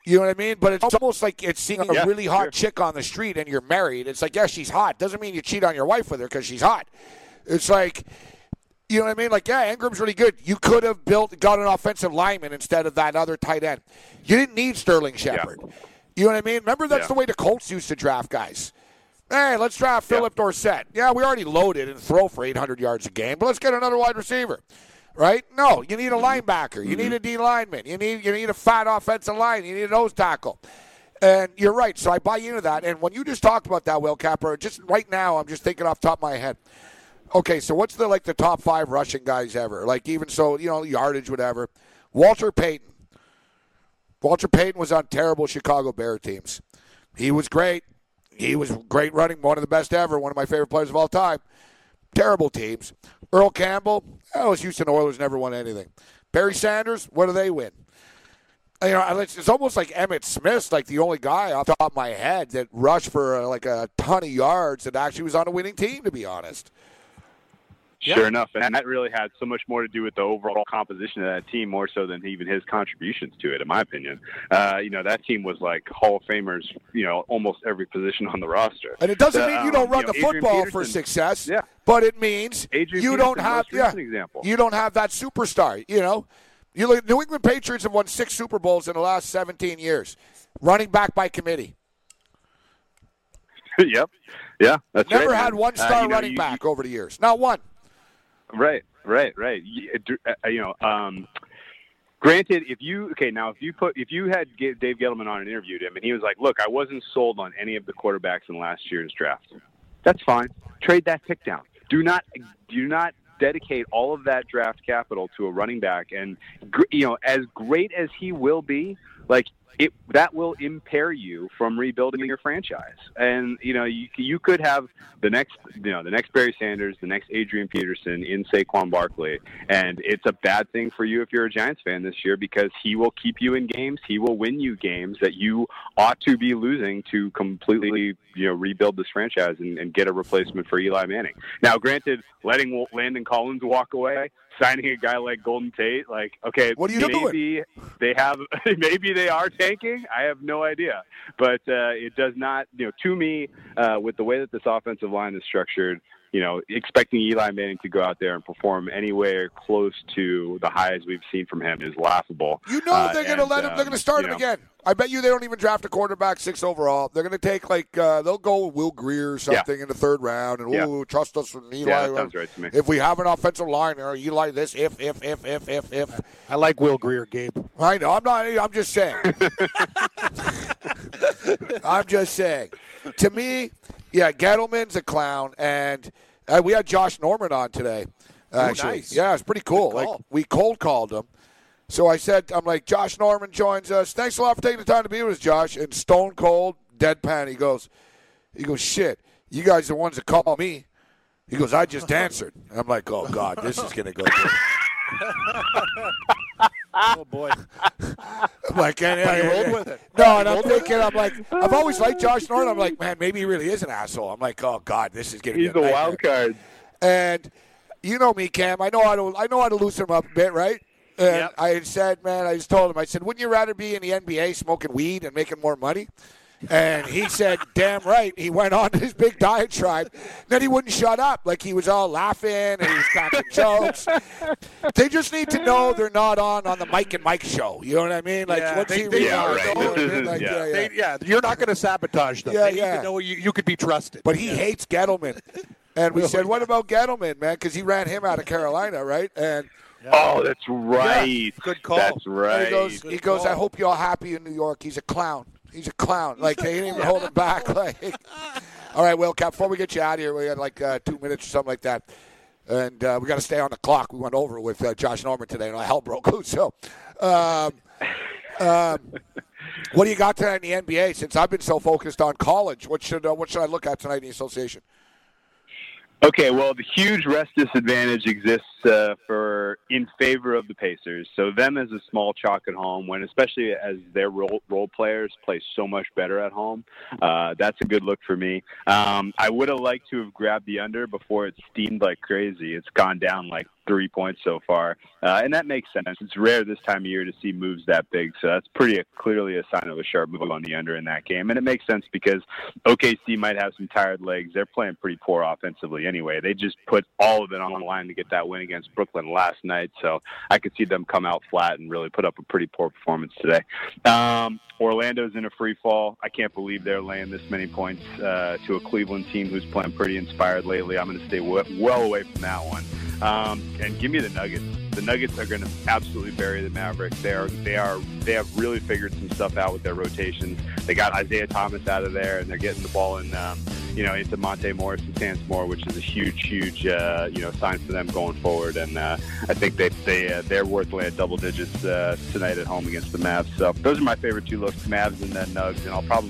You know what I mean? But it's almost like it's seeing a Yeah, really hot sure. chick on the street and you're married. It's like, yeah, she's hot. Doesn't mean you cheat on your wife with her because she's hot. It's like, you know what I mean? Like, yeah, Ingram's really good. You could have built, got an offensive lineman instead of that other tight end. You didn't need Sterling Shepard. You know what I mean? Remember, that's Yeah. the way the Colts used to draft guys. Hey, let's draft Phillip Dorsett. Yeah, we already loaded and throw for 800 yards a game, but let's get another wide receiver. Right? No, you need a mm-hmm. linebacker. You need a mm-hmm. D lineman. You need you need a fat offensive line. You need a nose tackle. And you're right. So I buy into that. And when you just talked about that, Will Capper, just right now, I'm just thinking off the top of my head. Okay, so what's the like the top five rushing guys ever? Like even so, you know, yardage, whatever. Walter Payton. Walter Payton was on terrible Chicago Bear teams. He was great. He was great running, one of the best ever, one of my favorite players of all time. Terrible teams. Earl Campbell, oh, Houston Oilers never won anything. Barry Sanders, what do they win? You know, it's, it's almost like Emmitt Smith's like the only guy off the top of my head that rushed for uh, like a ton of yards that actually was on a winning team. To be honest, Sure enough, and that really had so much more to do with the overall composition of that team, more so than even his contributions to it, in my opinion. Uh, you know, that team was like Hall of Famers, you know, almost every position on the roster. and it doesn't mean you don't um, run you know, the Adrian football for success. Yeah. but it means Adrian you don't have yeah, example. you don't have that superstar. You know, you look, New England Patriots have won six Super Bowls in the last 17 years, running back by committee. yep. Yeah, that's right. Never right, had one Uh, star you know, running you- back over the years. Not one. Right, right, right. Uh, You know, um, granted, if you okay now, if you put if you had Dave Gettleman on and interviewed him, and he was like, "Look, I wasn't sold on any of the quarterbacks in last year's draft." That's fine. Trade that pick down. Do not do not dedicate all of that draft capital to a running back, and you know, as great as he will be, like. It, that will impair you from rebuilding your franchise, and you know you you could have the next you know the next Barry Sanders, the next Adrian Peterson in Saquon Barkley, and it's a bad thing for you if you're a Giants fan this year because he will keep you in games, he will win you games that you ought to be losing to completely you know rebuild this franchise and, and get a replacement for Eli Manning. Now, granted, letting Landon Collins walk away, signing a guy like Golden Tate, like okay, What are you doing? maybe they have maybe they are tanking. I have no idea, but uh, it does not. You know, to me, uh, with the way that this offensive line is structured, you know, expecting Eli Manning to go out there and perform anywhere close to the highs we've seen from him is laughable. You know Uh, they're going to let him. They're um, going to start you him know, again. I bet you they don't even draft a quarterback six overall. They're going to take like uh, they'll go with Will Grier or something in the third round, and Yeah. ooh, trust us with Eli. Yeah, that sounds right to me. If we have an offensive line, or Eli, this if if if if if if. I like Will Grier, Gabe. I know. I'm not. I'm just saying. I'm just saying. To me, yeah, Gettleman's a clown, and uh, we had Josh Norman on today. Actually, nice. yeah, it's pretty cool. Like we cold called him. So I said, I'm like, Josh Norman joins us. Thanks a lot for taking the time to be with us, Josh. And Stone Cold, deadpan, he goes, he goes, shit, you guys are the ones that call me. He goes, I just answered. I'm like, oh God, this is gonna go. Good. Oh boy. I'm like, and, But he rolled with it. No, and I'm thinking, I'm like, I've always liked Josh Norton. I'm like, man, maybe he really is an asshole. I'm like, oh God, this is gonna He's a a wild card. And you know me, Cam. I know how to. I know how to loosen him up a bit, right? And Yep. I had said, man, I just told him. I said, wouldn't you rather be in the NBA smoking weed and making more money? And he said, damn right. He went on his big diatribe. Then he wouldn't shut up. Like he was all laughing and he was cracking jokes. They just need to know they're not on on the Mike and Mike show. You know what I mean? Like, Yeah, they- he they realized, are, right. like, yeah. yeah, yeah. They, yeah, you're not going to sabotage them. Yeah, they need yeah. to know you, you could be trusted. But he hates Gettleman. And we said, what about Gettleman, man? Because he ran him out of Carolina, right? And Oh, that's right. Good call. That's right. he goes, he goes. I hope you're all happy in New York. He's a clown. He's a clown. Like they didn't even hold him back. Like, all right, well, Cap. Before we get you out of here, we got like uh, two minutes or something like that, and uh, we got to stay on the clock. We went over with uh, Josh Norman today, and all hell broke loose. So, um, um, what do you got tonight in the NBA? Since I've been so focused on college, what should uh, what should I look at tonight in the association? Okay, well, the huge rest disadvantage exists uh, for in favor of the Pacers. So them as a small chalk at home, when especially as their role role players play so much better at home, uh, that's a good look for me. Um, I would have liked to have grabbed the under before it steamed like crazy. It's gone down like three points so far, uh, and that makes sense. It's rare this time of year to see moves that big, so that's pretty clearly a sign of a sharp move on the under in that game, and it makes sense because OKC might have some tired legs. They're playing pretty poor offensively anyway. They just put all of it on the line to get that win against Brooklyn last night, so I could see them come out flat and really put up a pretty poor performance today. Um, Orlando's in a free fall. I can't believe they're laying this many points uh, to a Cleveland team who's playing pretty inspired lately. I'm going to stay w- well away from that one. Um, and give me the Nuggets. The Nuggets are going to absolutely bury the Mavericks. They are they are they have really figured some stuff out with their rotations. They got Isaiah Thomas out of there, and they're getting the ball in um, you know into Monte Morris and Sans Moore, which is a huge huge uh, you know sign for them going forward. And uh, I think they they uh, they're worth laying double digits uh, tonight at home against the Mavs. So those are my favorite two looks: Mavs and then Nugs. And I'll probably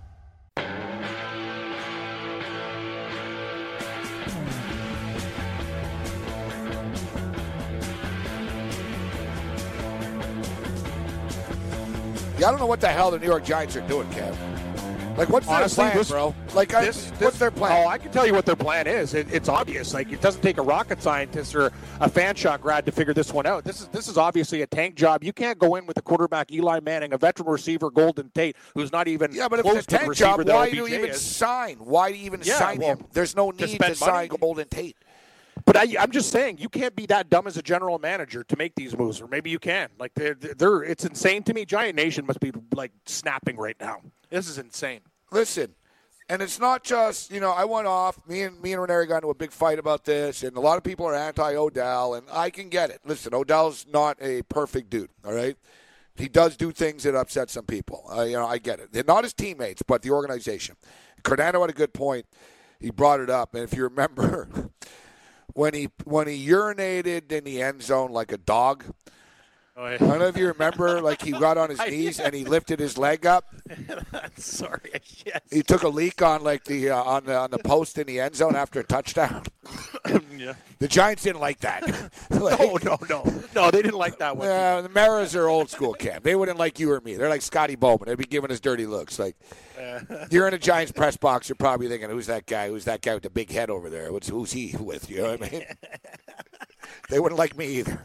Yeah, I don't know what the hell the New York Giants are doing, Kev. Like, what's their plan, this- bro? Like, I, This- what's their plan? Oh, I can tell you what their plan is. It, it's obvious. Like it doesn't take a rocket scientist or a Fanshawe grad to figure this one out. This is this is obviously a tank job. You can't go in with a quarterback Eli Manning, a veteran receiver Golden Tate, who's not even Yeah, but if close it's a tank job, why do you even is. sign? Why do you even Yeah, sign well, him? There's no need to, spend sign. Golden Tate. But I, I'm just saying, you can't be that dumb as a general manager to make these moves, or maybe you can. Like they're, they're it's insane to me. Giant Nation must be like snapping right now. This is insane. Listen, and it's not just you know I went off. Me and me and Ranieri got into a big fight about this, and a lot of people are anti Odell, and I can get it. Listen, Odell's not a perfect dude. All right, he does do things that upset some people. Uh, you know, I get it. They're not his teammates, but the organization. Cardano had a good point. He brought it up, and if you remember. When he when he urinated in the end zone like a dog, Oh, I don't know if you remember. Like he got on his knees and he lifted his leg up. Sorry. Yes. He took a leak on like the uh, on the on the post in the end zone after a touchdown. yeah. The Giants didn't like that. Like, No, no, no, no. They didn't like that one. Uh, the Maras are old school, Cam. They wouldn't like you or me. They're like Scotty Bowman. They'd be giving us dirty looks. Like you're in a Giants press box, you're probably thinking, "Who's that guy? Who's that guy with the big head over there? What's who's he with?" You know what I mean? they wouldn't like me either.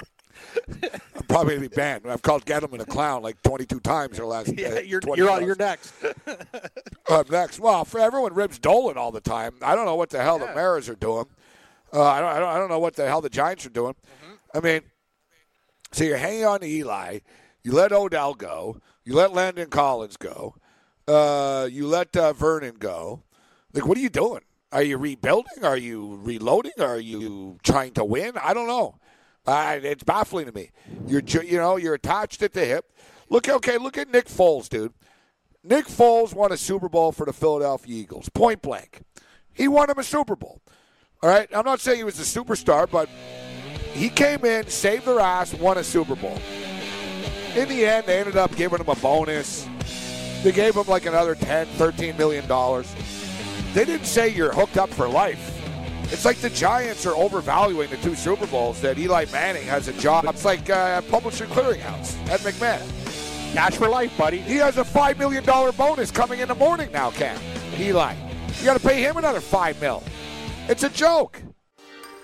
I'm probably gonna be banned. I've called Gettleman a clown like 22 times in the last. Yeah, uh, you're 20 you're on. You're next. Up next, well, for everyone ribs Dolan all the time. I don't know what the hell the Maras are doing. Uh, I don't. I don't. I don't know what the hell the Giants are doing. I mean, so you're hanging on to Eli. You let Odell go. You let Landon Collins go. Uh, you let uh, Vernon go. Like, what are you doing? Are you rebuilding? Are you reloading? Are you trying to win? I don't know. Uh, it's baffling to me. You're, you know, you're attached at the hip. Look, okay, look at Nick Foles, dude. Nick Foles won a Super Bowl for the Philadelphia Eagles, point blank. He won him a Super Bowl. All right, I'm not saying he was a superstar, but he came in, saved their ass, won a Super Bowl. In the end, they ended up giving him a bonus. They gave him like another 10, 13 million dollars. They didn't say you're hooked up for life. It's like the Giants are overvaluing the two Super Bowls that Eli Manning has a job. It's like uh, Publisher Clearinghouse Ed McMahon. Cash for life, buddy. He has a $5 million bonus coming in the morning now, Cam. Eli. You got to pay him another 5 mil. It's a joke.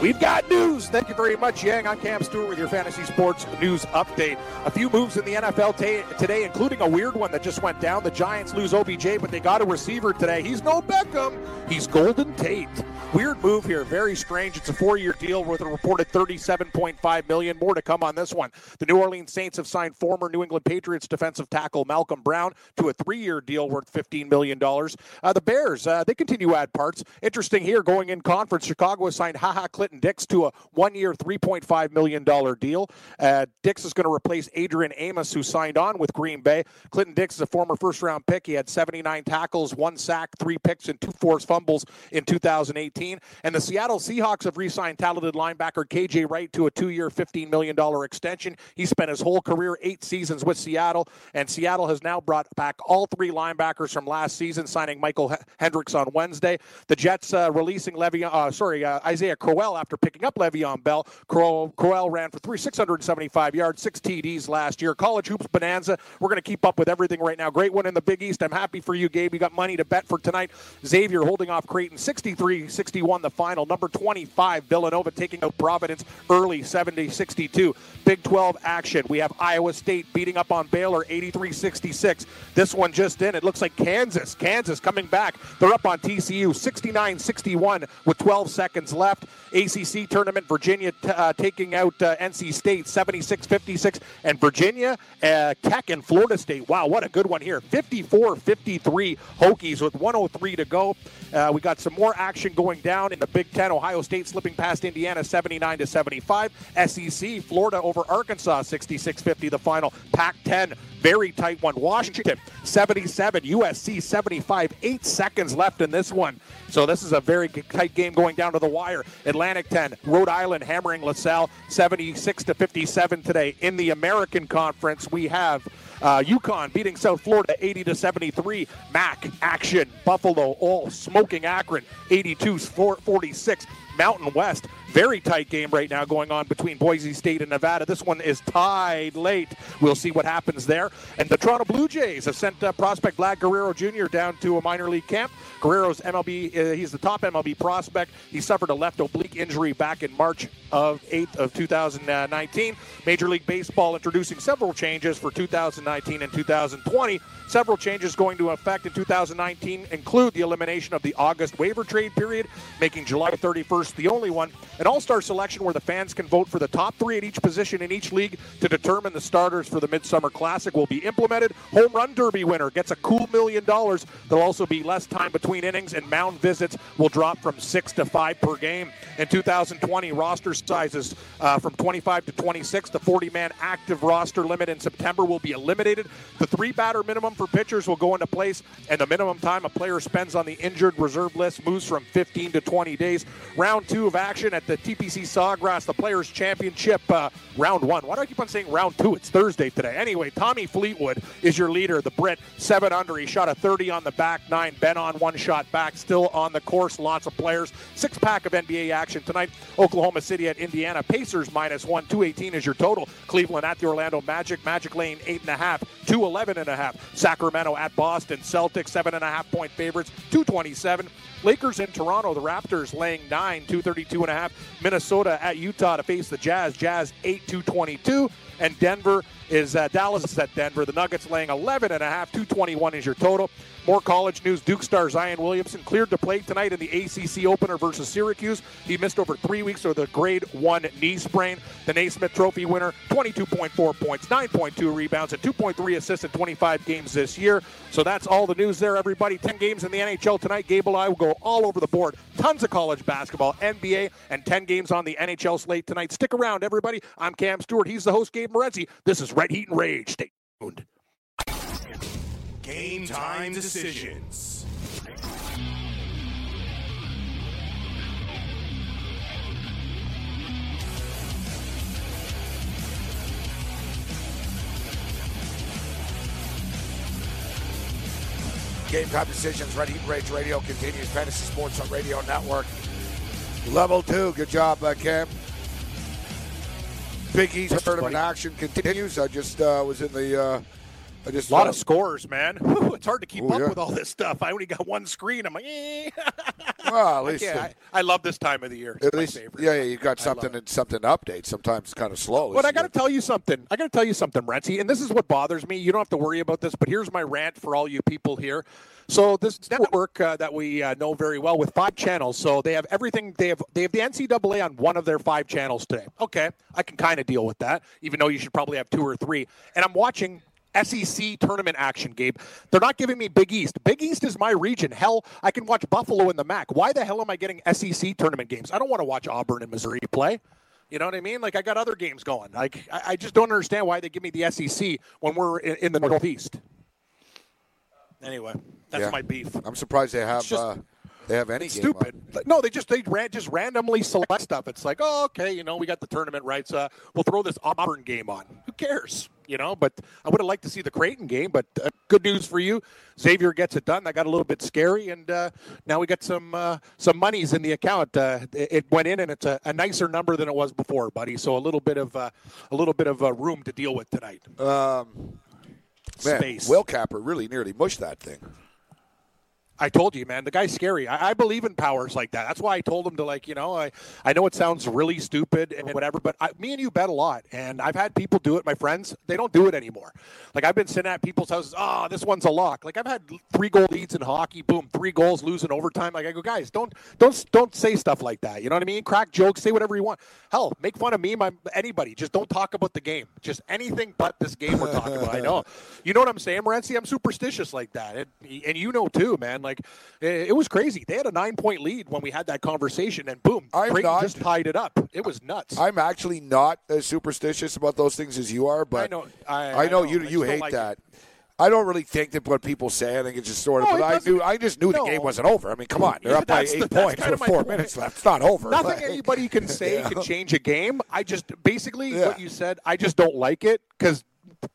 We've got news. Thank you very much, Yang. I'm Cam Stewart with your fantasy sports news update. A few moves in the NFL t- today, including a weird one that just went down. The Giants lose OBJ, but they got a receiver today. He's no Beckham. He's Golden Tate. Weird move here. Very strange. It's a four-year deal worth a reported 37.5 million. More to come on this one. The New Orleans Saints have signed former New England Patriots defensive tackle Malcolm Brown to a three-year deal worth 15 million dollars. Uh, the Bears uh, they continue to add parts. Interesting here. Going in conference, Chicago has signed Ha Ha Clinton Dix to a one-year, 3.5 million dollar deal. Uh, Dix is going to replace Adrian Amos, who signed on with Green Bay. Clinton Dix is a former first-round pick. He had 79 tackles, one sack, three picks, and two forced fumbles in 2018. And the Seattle Seahawks have re signed talented linebacker KJ Wright to a two year, $15 million extension. He spent his whole career, eight seasons with Seattle, and Seattle has now brought back all three linebackers from last season, signing Mychal Kendricks on Wednesday. The Jets uh, releasing Le'Veon, uh, sorry, uh, Isaiah Crowell after picking up Le'Veon Bell. Crow- Crowell ran for three, 675 yards, six TDs last year. College Hoops Bonanza. We're going to keep up with everything right now. Great one in the Big East. I'm happy for you, Gabe. You got money to bet for tonight. Xavier holding off Creighton 63 61 the final. Number 25, Villanova taking out Providence early 70 62. Big 12 action. We have Iowa State beating up on Baylor 83 66. This one just in. It looks like Kansas. Kansas coming back. They're up on TCU 69 61 with 12 seconds left. ACC tournament, Virginia t- uh, taking out uh, NC State 76 56. And Virginia, uh, Keck, and Florida State. Wow, what a good one here. 54 53 Hokies with 103 to go. Uh, Uh, we got some more action going down in the Big Ten. Ohio State slipping past Indiana 79 to 75. SEC, Florida over Arkansas 66 50 the final. Pac 10, very tight one. Washington 77, USC 75. Eight seconds left in this one. So this is a very tight game going down to the wire. Atlantic 10, Rhode Island hammering LaSalle 76 to 57 today. In the American Conference, we have uh, UConn beating South Florida 80 to 73. Mac action. Buffalo all smoking Akron 82 46. Mountain West, very tight game right now going on between Boise State and Nevada. This one is tied late. We'll see what happens there. And the Toronto Blue Jays have sent uh, prospect Vlad Guerrero Jr. down to a minor league camp. Guerrero's MLB, uh, he's the top MLB prospect. He suffered a left oblique injury back in March of 8th of 2019. Major League Baseball introducing several changes for 2019 and 2020. Several changes going to effect in 2019 include the elimination of the August waiver trade period, making July 31st the only one. An all star selection where the fans can vote for the top three at each position in each league to determine the starters for the Midsummer Classic will be implemented. Home Run Derby winner gets a cool million dollars. There'll also be less time between innings, and mound visits will drop from six to five per game. In 2020, roster sizes uh, from 25 to 26. The 40 man active roster limit in September will be eliminated. The three batter minimum for pitchers will go into place, and the minimum time a player spends on the injured reserve list moves from 15 to 20 days. Round two of action at the TPC Sawgrass, the Players Championship, uh, round one. Why do I keep on saying round two? It's Thursday today. Anyway, Tommy Fleetwood is your leader, the Brit, seven under. He shot a 30 on the back nine, Ben An one shot back, still on the course. Lots of players. Six pack of NBA action tonight. Oklahoma City at Indiana. Pacers minus one. 218 is your total. Cleveland at the Orlando Magic. Magic Lane eight and a half. 211 and a half. Sacramento at Boston. Celtics seven and a half point favorites. 227. Lakers in Toronto, the Raptors laying 9, 232 and a half. Minnesota at Utah to face the Jazz. Jazz 8, 222. And Denver is uh, Dallas is at Denver. The Nuggets laying 11 and a half. 221 is your total. More college news. Duke star Zion Williamson cleared to play tonight in the ACC opener versus Syracuse. He missed over three weeks with a grade one knee sprain. The Naismith Trophy winner, 22.4 points, 9.2 rebounds, and 2.3 assists in 25 games this year. So that's all the news there, everybody. 10 games in the NHL tonight. Gable I will go all over the board. Tons of college basketball, NBA, and 10 games on the NHL slate tonight. Stick around, everybody. I'm Cam Stewart. He's the host, Gabe Morency. This is Red Heat and Rage. Stay tuned. Game time decisions. Game time decisions. Red Heat Rage Radio continues. Fantasy Sports on Radio Network. Level two. Good job, uh, Cam. Big East tournament action continues. I just uh, was in the. I just A lot of scores, man. Whew, it's hard to keep Oh, up yeah. with all this stuff. I only got one screen. I'm like, eh. Well, at least, I, I love this time of the year. It's at my least, favorite. yeah, yeah, you got something it. something to update. Sometimes it's kind of slow. But I got to tell you something. I got to tell you something, Rentsy, and this is what bothers me. You don't have to worry about this, but here's my rant for all you people here. So this network uh, that we uh, know very well with five channels. So they have everything. They have they have the NCAA on one of their five channels today. Okay, I can kind of deal with that, even though you should probably have two or three. And I'm watching. SEC tournament action, Gabe. They're not giving me Big East. Big East is my region. Hell, I can watch Buffalo in the MAC. Why the hell am I getting SEC tournament games? I don't want to watch Auburn and Missouri play. You know what I mean? Like I got other games going. Like I, I just don't understand why they give me the SEC when we're in, in the Northeast. Anyway, that's Yeah. my beef. I'm surprised they have just- uh, they have any stupid. Like, No, they just they ran, just randomly select stuff. It's like, oh, okay, you know, we got the tournament rights. Uh, we'll throw this Auburn game on. Who cares? You know, but I would have liked to see the Creighton game. But uh, good news for you, Xavier gets it done. That got a little bit scary, and uh, now we got some uh, some monies in the account. Uh, it went in, and it's a, a nicer number than it was before, buddy. So a little bit of uh, a little bit of uh, room to deal with tonight. Um, Man, Space. Will Capper really nearly mushed that thing. I told you, man, the guy's scary. I, I believe in powers like that. That's why I told him to, like, you know, I, I know it sounds really stupid and whatever, but I, me and you bet a lot. And I've had people do it, my friends. They don't do it anymore. Like, I've been sitting at people's houses, oh, this one's a lock. Like, I've had three goal leads in hockey, boom, three goals, losing overtime. Like, I go, guys, don't, don't, don't say stuff like that. You know what I mean? Crack jokes, say whatever you want. Hell, make fun of me, my, anybody. Just don't talk about the game. Just anything but this game we're talking about. I know. You know what I'm saying, Morency? I'm superstitious like that. And, and you know, too, man. Like, it, it was crazy. They had a nine point lead when we had that conversation, and boom, I'm Creighton not- just tied it up. It was nuts. I'm actually not as superstitious about those things as you are, but I know- I- I I know know. you I you hate like that. I don't really think that what people say. I think it's just sort of. No, but I knew. I just knew the game wasn't over. I mean, come on, they're Yeah, up by eight the- points with four point. minutes left. It's not over. Nothing Like, anybody can say Yeah. can change a game. I just basically Yeah. what you said. I just don't like it because.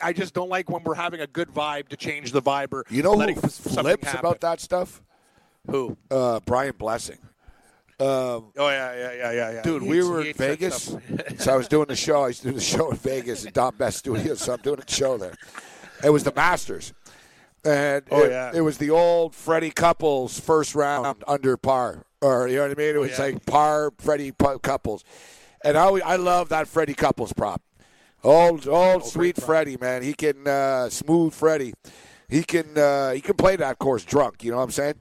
I just don't like when we're having a good vibe to change the vibe or You know who flips happen. about that stuff? Who? Uh, Brian Blessing. Um, Oh yeah, yeah, yeah, yeah, yeah. Dude, He we were in Vegas. so I was doing the show. I was doing the show in Vegas at Don Best Studios. So I'm doing a show there. It was the Masters. And Oh, it, yeah. it was the old Freddie Couples first round under par. Or, you know what I mean? It was Oh, yeah. like par Freddie Couples. And I, always- I love that Freddie Couples prop. Old, old sweet Freddie, man. He can, uh, smooth Freddie. He can, uh, he can play that course drunk. You know what I'm saying?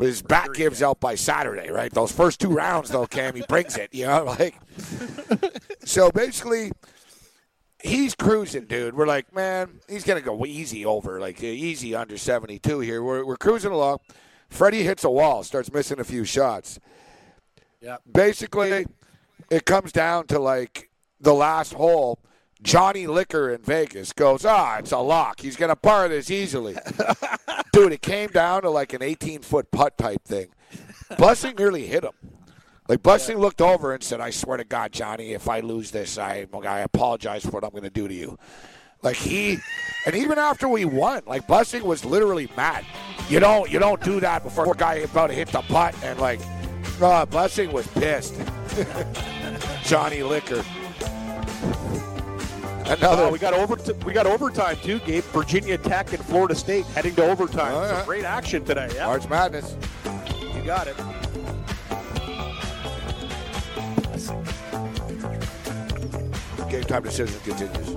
But his back gives out by Saturday, right? Those first two rounds, though, Cam, he brings it. You know, like. so basically, he's cruising, dude. We're like, man, he's gonna go easy over, like easy under seventy-two here. We're we're cruising along. Freddie hits a wall, starts missing a few shots. Yeah. Basically, it comes down to like the last hole. Johnny Liquor in Vegas goes, ah, it's a lock. He's going to par this easily. Dude, it came down to like an 18 foot putt type thing. Blessing nearly hit him. Like Blessing looked over and said, "I swear to God, Johnny, if I lose this, I I apologize for what I'm going to do to you." Like he, and even after we won, like Blessing was literally mad. You don't you don't do that before a guy about to hit the putt, and like, uh, Blessing was pissed. Johnny Liquor. Another. Uh, we got over we got overtime too, Gabe. Virginia Tech and Florida State heading to overtime. Oh, yeah. Great action today. Yeah, March Madness. you got it. Game time decision continues.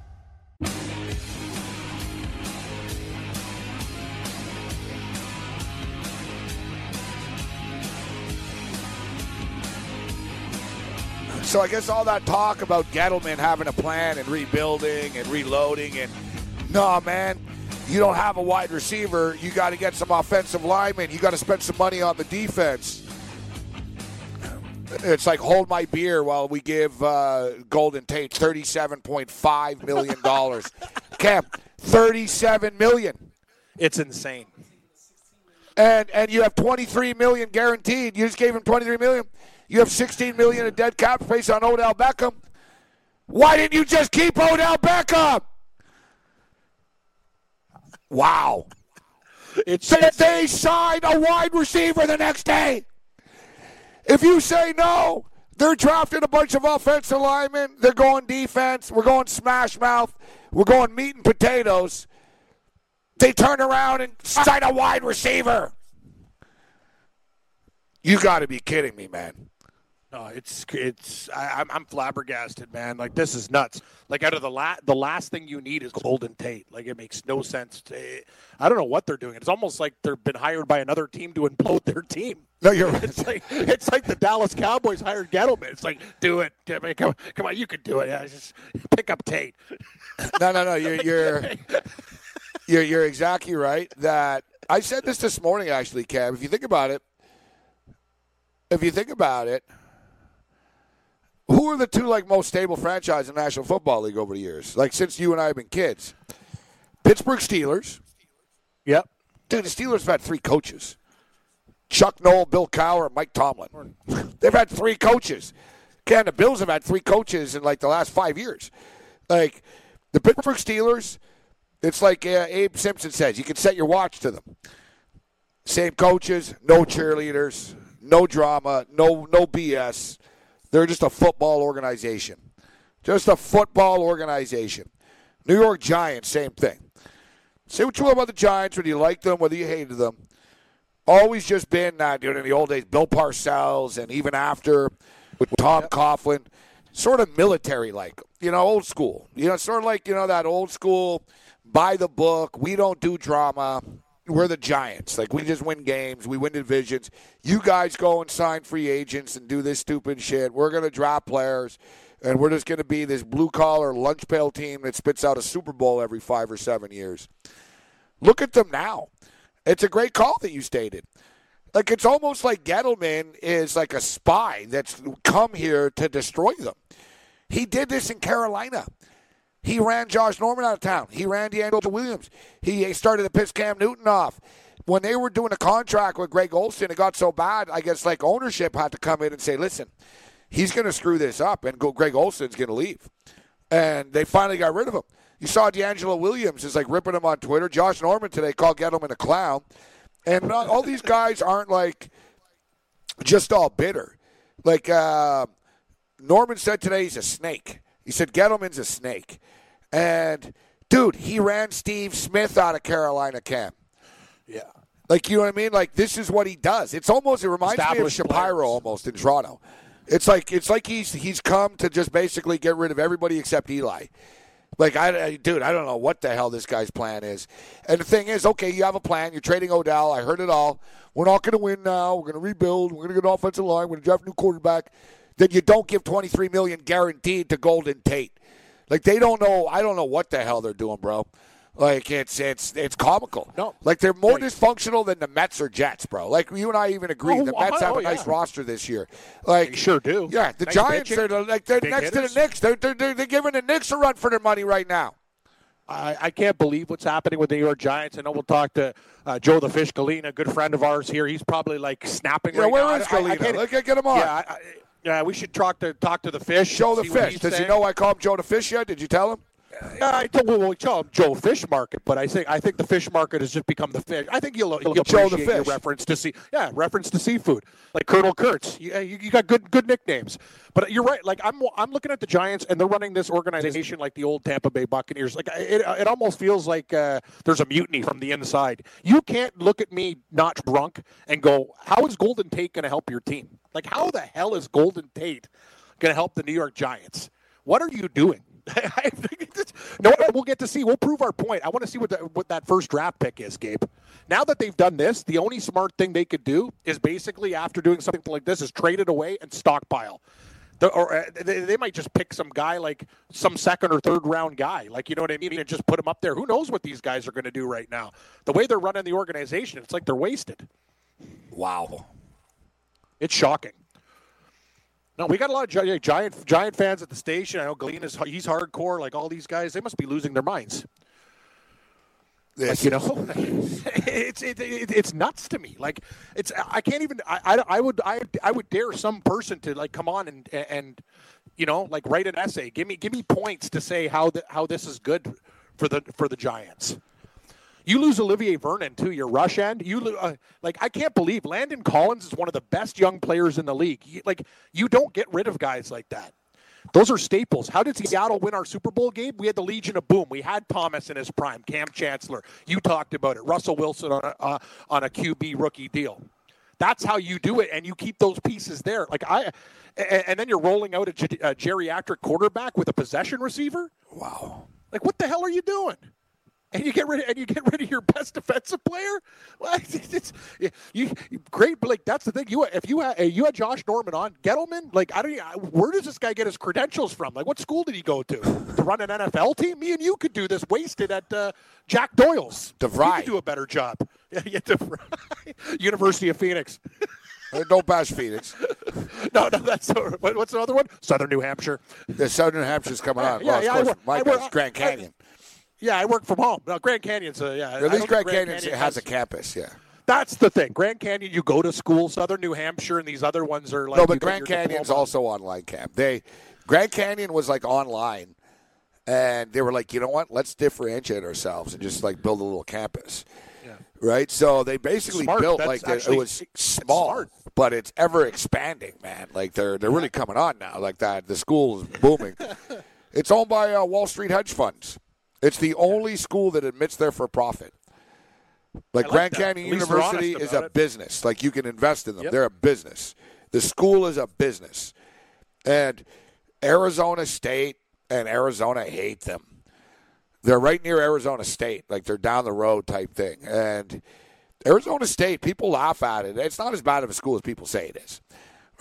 So I guess all that talk about Gettleman having a plan and rebuilding and reloading and no man, you don't have a wide receiver. You got to get some offensive linemen. You got to spend some money on the defense. It's like hold my beer while we give uh, Golden Tate thirty-seven point five million dollars. Cam, thirty-seven million, It's insane. and and you have twenty-three million guaranteed. You just gave him twenty-three million. You have sixteen million in dead cap space on Odell Beckham. Why didn't you just keep Odell Beckham? Wow. It's, That it's they signed a wide receiver the next day. If you say no, they're drafting a bunch of offensive linemen. They're going defense. We're going smash mouth. We're going meat and potatoes. They turn around and sign a wide receiver. You got to be kidding me, man. No, it's it's I, I'm I'm flabbergasted, man. Like this is nuts. Like out of the la- the last thing you need is Golden Tate. Like it makes no sense. To, I don't know what they're doing. It's almost like they've been hired by another team to implode their team. No, you're right. It's like it's like the Dallas Cowboys hired Gettleman. It's like do it. Come, come on, you can do it. Yeah, just pick up Tate. No, no, no. You're you're you're you're exactly right. That I said this this morning, actually, Cam. If you think about it, if you think about it, who are the two like most stable franchise in the National Football League over the years? Like since you and I have been kids, Pittsburgh Steelers. Yep. Dude, the Steelers have had three coaches: Chuck Noll, Bill Cowher, and Mike Tomlin. They've had three coaches. Can the Bills have had three coaches in like the last five years? Like the Pittsburgh Steelers, it's like uh, Abe Simpson says: you can set your watch to them. Same coaches, no cheerleaders, no drama, no no BS. They're just a football organization. Just a football organization. New York Giants, same thing. Say what you will about the Giants, whether you liked them, whether you hated them. Always just been that, dude, in the old days, Bill Parcells, and even after with Tom Coughlin, sort of military like, you know, old school. You know, sort of like, you know, that old school, by the book, we don't do drama. We're the Giants. Like, we just win games, we win divisions. You guys go and sign free agents and do this stupid shit. We're going to drop players and we're just going to be this blue collar lunch pail team that spits out a Super Bowl every five or seven years. Look at them now. It's a great call that you stated. Like it's almost like Gettleman is like a spy that's come here to destroy them. He did this in Carolina. He ran Josh Norman out of town. He ran DeAngelo Williams. He started to piss Cam Newton off. When they were doing a contract with Greg Olsen, it got so bad. I guess like ownership had to come in and say, "Listen, he's going to screw this up, and go, Greg Olsen's going to leave." And they finally got rid of him. You saw DeAngelo Williams is like ripping him on Twitter. Josh Norman today called Gettleman a clown, and not, all these guys aren't like just all bitter. Like uh, Norman said today, he's a snake. He said Gettleman's a snake, and dude, he ran Steve Smith out of Carolina camp. Yeah. Like you know what I mean? Like this is what he does. It's almost it reminds me of Shapiro players. almost in Toronto. It's like it's like he's he's come to just basically get rid of everybody except Eli. Like I, I dude, I don't know what the hell this guy's plan is. And the thing is, okay, you have a plan. You're trading Odell. I heard it all. We're not going to win now. We're going to rebuild. We're going to get an offensive line. We're going to draft a new quarterback. Then you don't give 23 million guaranteed to Golden Tate. Like they don't know. I don't know what the hell they're doing, bro. Like it's it's it's comical. No. like they're more Right. dysfunctional than the Mets or Jets, bro. Like you and I even agree. Oh, the Mets have oh, a nice yeah. roster this year. Like They sure do. Yeah, the Nice Giants pitching, are the, like they're big next hitters. to the Knicks. They're, they're they're they're giving the Knicks a run for their money right now. I, I can't believe what's happening with the New York Giants. I know we'll talk to uh, Joe the Fish Galena, a good friend of ours here. He's probably like snapping Yeah, right where now. is I- I- I Look, get him on. Yeah, I, yeah, we should talk to talk to the Fish. Show the fish. Does he know I call him Joe the Fish yet? Did you tell him? Uh, I don't well, call him Joe Fish Market, but I think I think the fish market has just become the fish. I think you'll, you'll Joe the Fish. reference to see, yeah, reference to seafood, like Colonel Kurtz. You, you, you got good good nicknames, but you're right. Like I'm I'm looking at the Giants, and they're running this organization like the old Tampa Bay Buccaneers. Like it, it almost feels like uh, there's a mutiny from the inside. You can't look at me not drunk and go, "How is Golden Tate going to help your team? Like how the hell is Golden Tate going to help the New York Giants? What are you doing?" I think it's, no, we'll get to see. We'll prove our point. I want to see what, the, what that first draft pick is, Gabe. Now that they've done this, the only smart thing they could do is basically after doing something like this is trade it away and stockpile. The, or uh, they, they might just pick some guy like some second or third round guy, like you know what I mean, and just put him up there. Who knows what these guys are going to do right now? The way they're running the organization, it's like they're wasted. Wow. It's shocking. No, we got a lot of giant giant fans at the station. I know Glenn is he's hardcore. Like all these guys, they must be losing their minds. Like, you know, it's it, it, it's nuts to me. Like it's I can't even I, I, I would I I would dare some person to like come on and and you know like write an essay. Give me give me points to say how the, how this is good for the for the Giants. You lose Olivier Vernon too. Your rush end. You lo- uh, like I can't believe Landon Collins is one of the best young players in the league. You, like you don't get rid of guys like that. Those are staples. How did Seattle win our Super Bowl game? We had the Legion of Boom. We had Thomas in his prime, Kam Chancellor. You talked about it. Russell Wilson on a, uh, on a QB rookie deal. That's how you do it, and you keep those pieces there. Like I, and, and then you're rolling out a, ge- a geriatric quarterback with a possession receiver. wow. Like what the hell are you doing? And you get rid of, and you get rid of your best defensive player. Well, it's, it's you great, but like that's the thing. You if you had you had Josh Norman on Gettleman, like I don't. Where does this guy get his credentials from? Like what school did he go to to run an NFL team? Me and you could do this wasted at uh, Jack Doyle's. DeVry. You could do a better job. Yeah, yeah, DeVry. University of Phoenix. Uh, Don't bash Phoenix. No, no, that's what- what's another one? Southern New Hampshire. The Southern New Hampshire's coming on. Yeah, well, yeah, I of course, work- my I work- Grand I- Canyon. Yeah, I work from home. No, Grand Canyon's uh, yeah. At least don't Grand Canyon Canyon has a campus, yeah. That's the thing. Grand Canyon, you go to school. Southern New Hampshire, and these other ones are like no, but Grand Canyon's diploma. also online camp. They Grand Canyon was like online, and they were like, you know what? Let's differentiate ourselves and just like build a little campus, Yeah. right? So they basically Smart. built That's like actually- it was small, smart. but it's ever expanding, man. Like they're they're really coming on now. Like that, the school is booming. it's owned by uh, Wall Street hedge funds. It's the only school that admits they're for profit. Like like Grand that. Canyon At least they're honest University is a it. business. Like you can invest in them. Yep. They're a business. The school is a business. And Arizona State and Arizona hate them. They're right near Arizona State, like they're down the road type thing. And Arizona State, people laugh at it. It's not as bad of a school as people say it is,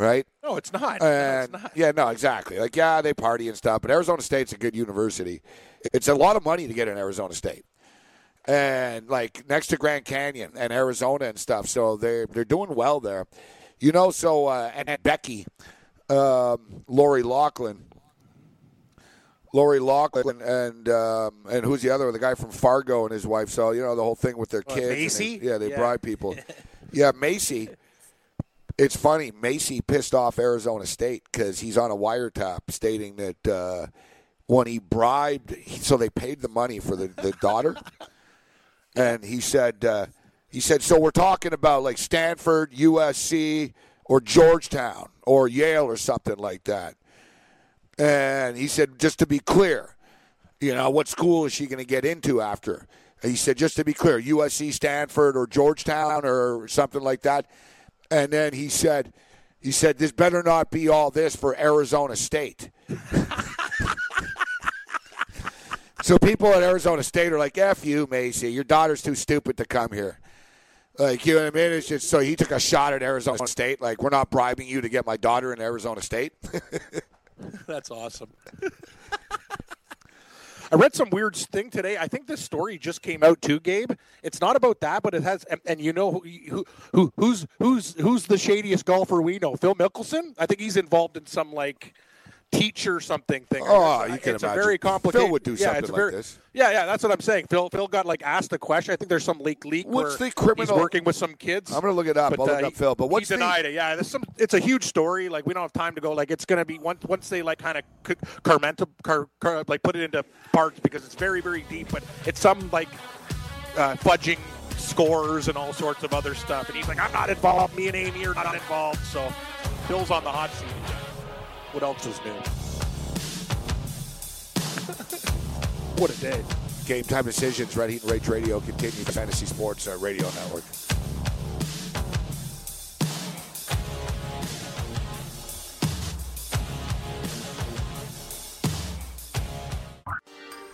right? No, it's not. No, it's not. yeah, no, exactly. Like yeah, they party and stuff, but Arizona State's a good university. It's a lot of money to get in Arizona State, and like next to Grand Canyon and Arizona and stuff. So they they're doing well there, you know. So uh, and, and Becky, um, Lori Loughlin. Lori Loughlin and um, and who's the other? The guy from Fargo and his wife. So you know the whole thing with their Uh, kids. and Macy? they- yeah, they Yeah. bribe people. yeah, Macy. It's funny. Macy pissed off Arizona State because he's on a wiretap stating that uh, when he bribed, so they paid the money for the, the daughter, and he said uh, he said so we're talking about like Stanford, USC, or Georgetown or Yale or something like that. And he said, just to be clear, you know, what school is she going to get into after? He said, just to be clear, USC, Stanford, or Georgetown, or something like that. And then he said, he said, this better not be all this for Arizona State. so people at Arizona State are like, F you, Macy. Your daughter's too stupid to come here. Like, you know what I mean? It's just so he took a shot at Arizona State. Like, we're not bribing you to get my daughter in Arizona State. That's awesome. I read some weird thing today. I think this story just came out too, Gabe. It's not about that, but it has. And, and you know who, who who who's who's who's the shadiest golfer we know? Phil Mickelson. I think he's involved in some like teacher something thing. Oh, you can it's imagine. a very complicated. Phil would do yeah, something it's like very, this. Yeah, yeah, that's what I'm saying. Phil, Phil got like asked a question. I think there's some leak, leak. What's where the criminal- He's working with some kids. I'm going to look it up. I'll uh, look up Phil. But what's he the denied it? Yeah, there's some. It's a huge story. Like we don't have time to go. Like it's going to be once once they like kind of carmenta, car, car, like put it into parts because it's very very deep. But it's some like uh, fudging scores and all sorts of other stuff. And he's like, I'm not involved. Me and Amy are not involved. So Phil's on the hot seat. What else is new? what a day. Game time decisions. Red Heat and Rage Radio continues. Fantasy Sports uh, Radio Network.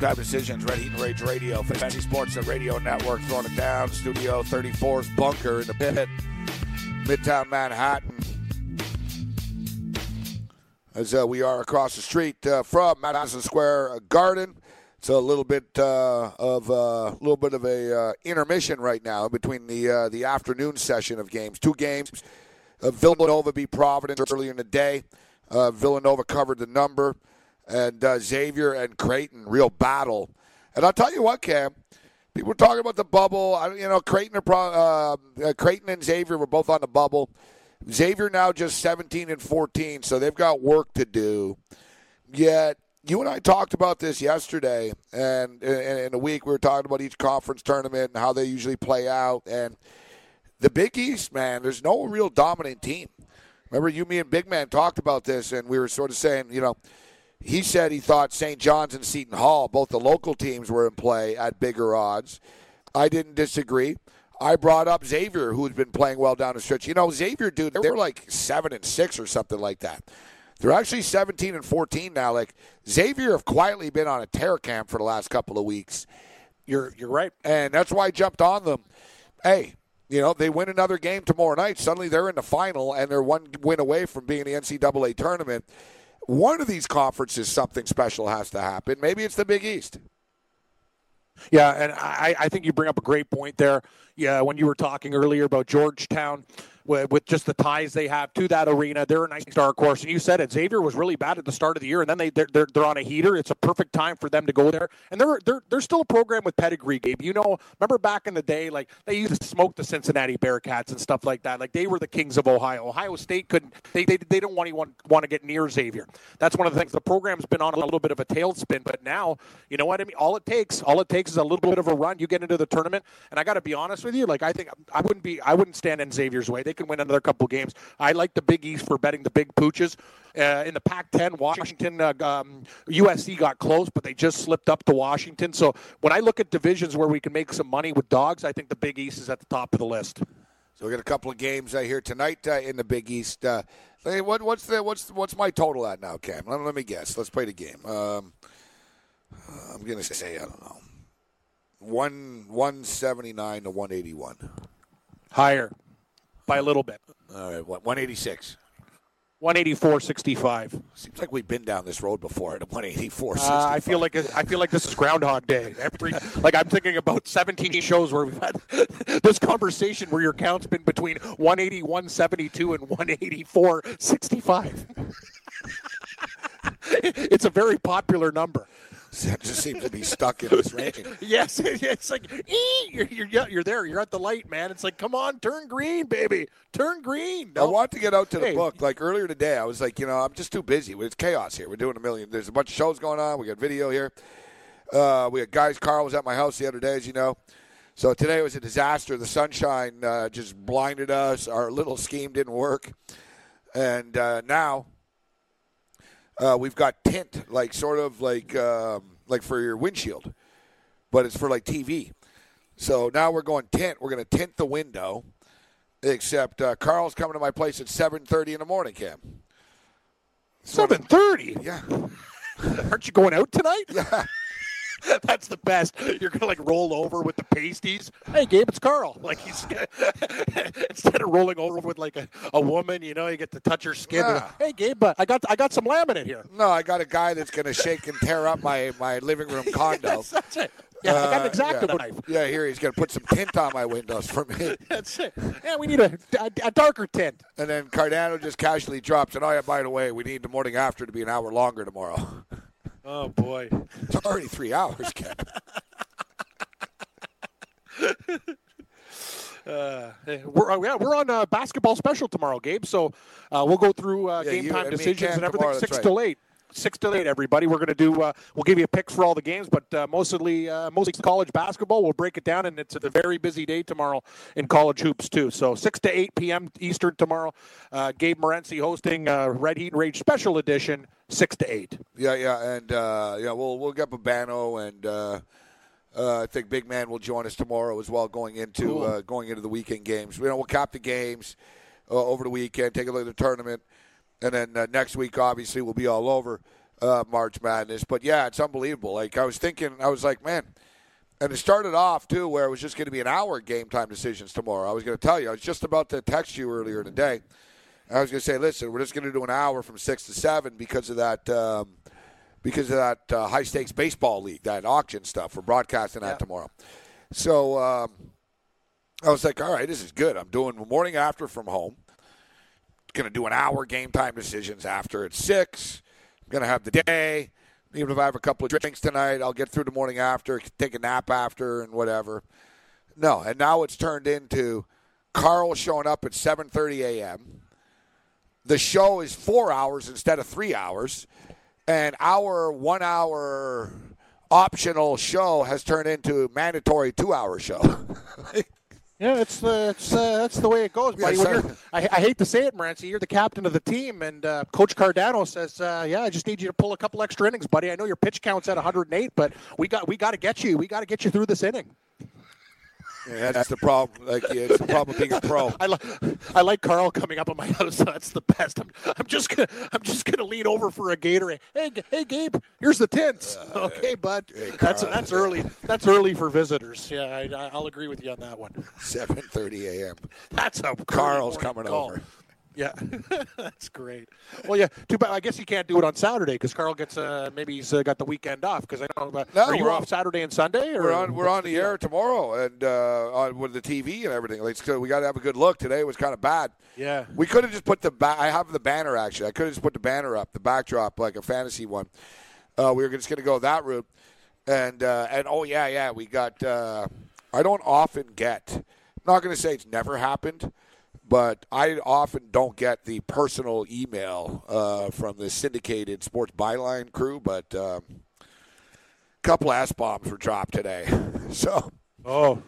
Time decisions. Red Heat and Rage Radio. Fantasy Sports the Radio Network. Throwing it down. Studio 34's bunker in the pit. Midtown Manhattan. As uh, we are across the street uh, from Madison Square Garden. It's a little bit uh, of a uh, little bit of a uh, intermission right now between the uh, the afternoon session of games. Two games. Villanova beat Providence earlier in the day. Villanova covered the number, and uh, Xavier and Creighton real battle. And I'll tell you what, Cam. People were talking about the bubble. I, you know, Creighton, are uh, uh, Creighton and Xavier were both on the bubble. Xavier now just 17 and 14, so they've got work to do. Yet you and I talked about this yesterday, and in a week we were talking about each conference tournament and how they usually play out. And the Big East, man, there's no real dominant team. Remember, you, me, and Big Man talked about this, and we were sort of saying, you know, he said he thought St. John's and Seton Hall, both the local teams, were in play at bigger odds. I didn't disagree. I brought up Xavier, who's been playing well down the stretch. You know, Xavier, dude, they were like seven and six or something like that. They're actually 17 and 14 now. Like Xavier have quietly been on a tear camp for the last couple of weeks. You're you're right. And that's why I jumped on them. Hey, you know, they win another game tomorrow night. Suddenly they're in the final and they're one win away from being in the NCAA tournament. One of these conferences, something special has to happen. Maybe it's the Big East. Yeah, and I, I think you bring up a great point there. Yeah, when you were talking earlier about Georgetown, with, just the ties they have to that arena, they're a nice dark horse. And you said it, Xavier was really bad at the start of the year, and then they they're, they're, they're on a heater. It's a perfect time for them to go there, and they're they're they're still a program with pedigree. Gabe, you know, remember back in the day, like they used to smoke the Cincinnati Bearcats and stuff like that. Like they were the kings of Ohio. Ohio State couldn't they they, they don't want anyone want to get near Xavier. That's one of the things. The program's been on a little bit of a tailspin, but now you know what I mean. All it takes, all it takes is a little bit of a run. You get into the tournament, and I got to be honest with you, like I think I wouldn't be I wouldn't stand in Xavier's way. They can win another couple games. I like the Big East for betting the big pooches. Uh, in the Pac-10, Washington, uh, um, USC got close, but they just slipped up to Washington. So when I look at divisions where we can make some money with dogs, I think the Big East is at the top of the list. So we got a couple of games uh, here tonight uh, in the Big East. Uh, what, what's the what's what's my total at now, Cam? Let, let me guess. Let's play the game. Um, I'm gonna say I don't know. One one seventy nine to one eighty one. Higher by a little bit. All right, what one eighty six. 184.65. Seems like we've been down this road before at 184. Uh, I feel like I feel like this is Groundhog Day. Every like I'm thinking about 17 shows where we've had this conversation where your count's been between 180, 172, and 184.65. it's a very popular number. That just seems to be stuck in this range. Yes, it's like ee, you're, you're you're there. You're at the light, man. It's like, come on, turn green, baby, turn green. I want to get out to the Hey. book. Like earlier today, I was like, you know, I'm just too busy. It's chaos here. We're doing a million. There's a bunch of shows going on. We got video here. Uh, we had guys. Carl was at my house the other day, as you know. So today was a disaster. The sunshine uh, just blinded us. Our little scheme didn't work. and uh, now uh, we've got tint, like sort of like um, like for your windshield, but it's for like TV. So now we're going tint. We're going to tint the window. Except uh, Carl's coming to my place at seven thirty in the morning, Cam. Seven thirty. Yeah. Aren't you going out tonight? Yeah. That's the best. You're gonna like roll over with the pasties. Hey, Gabe, it's Carl. Like he's instead of rolling over with like a, a woman, you know, you get to touch her skin. Yeah. Hey, Gabe, but I got I got some laminate here. No, I got a guy that's going to shake and tear up my, my living room condo. That's, that's it. Yeah, I got an Uh, exacto yeah. knife. Yeah, here he's going to put some tint on my windows for me. That's it. Yeah, we need a, a, a darker tint. And then Cardano just casually drops, and oh yeah, by the way, we need the morning after to be an hour longer tomorrow. Oh boy. It's already three hours, Ken. Uh, we're uh, yeah, we're on uh, basketball special tomorrow, Gabe. So uh, we'll go through uh, Yeah, game you time decisions and everything. tomorrow, Six that's till eight. Six to eight, everybody. We're going to do. Uh, we'll give you a picks for all the games, but uh, mostly uh, mostly college basketball. We'll break it down, and it's a very busy day tomorrow in college hoops too. So six to eight p.m. Eastern tomorrow. Uh, Gabe Morency hosting uh, Red Heat and Rage Special Edition. Six to eight. Yeah, yeah, and uh, yeah, we'll we'll get Babano and uh, uh, I think Big Man will join us tomorrow as well, going into Cool. uh, going into the weekend games. You know, we'll cap the games uh, over the weekend, take a look at the tournament, and then uh, next week, obviously, we'll be all over uh, March Madness. But yeah, it's unbelievable. Like I was thinking, I was like, man. And it started off too, where it was just going to be an hour game time decisions tomorrow. I was going to tell you, I was just about to text you earlier today. I was going to say, listen, we're just going to do an hour from six to seven because of that, um, because of that uh, high stakes baseball league, that auction stuff. We're broadcasting that tomorrow. So um, I was like, all right, this is good. I'm doing the morning after from home. Going to do an hour game time decisions after at six. I'm going to have the day. Even if I have a couple of drinks tonight, I'll get through the morning after, take a nap after, and whatever. No, and now it's turned into Carl showing up at 7:30 a.m. The show is four hours instead of three hours, and our one-hour optional show has turned into mandatory two-hour show. Yeah, it's the it's uh, that's the way it goes, buddy. Yeah, When so- you're, I, I hate to say it, Morency, you're the captain of the team, and uh, Coach Cardano says, uh, "Yeah, I just need you to pull a couple extra innings, buddy. I know your pitch count's at 108, but we got we got to get you. We got to get you through this inning." Yeah, that's the problem. Like, yeah, it's the problem being a pro. I like I like Carl coming up on my house. So That's the best. I'm, I'm just gonna I'm just gonna lean over for a Gatorade. Hey, G- hey, Gabe, here's the tints. okay, bud. that's that's early. That's early for visitors. Yeah, I, I- I'll agree with you on that one. 7:30 a.m. That's a Carl's coming call. over. Yeah, that's great. Well, yeah, too bad. I guess you can't do it on Saturday because Carl gets uh, maybe he's uh, got the weekend off. Because I know. Uh, No, are you off Saturday and Sunday? Or We're on we're on the air tomorrow and uh, on with the TV and everything. Like, so we got to have a good look. Today was kind of bad. Yeah. We could have just put the ba- I have the banner actually. I could have just put the banner up, the backdrop like a fantasy one. Uh, we were just going to go that route, and uh, and oh yeah yeah we got. Uh, I don't often get. I'm not going to say it's never happened, but I often don't get the personal email uh, from the syndicated sports byline crew. But um, a couple ass bombs were dropped today, so Oh,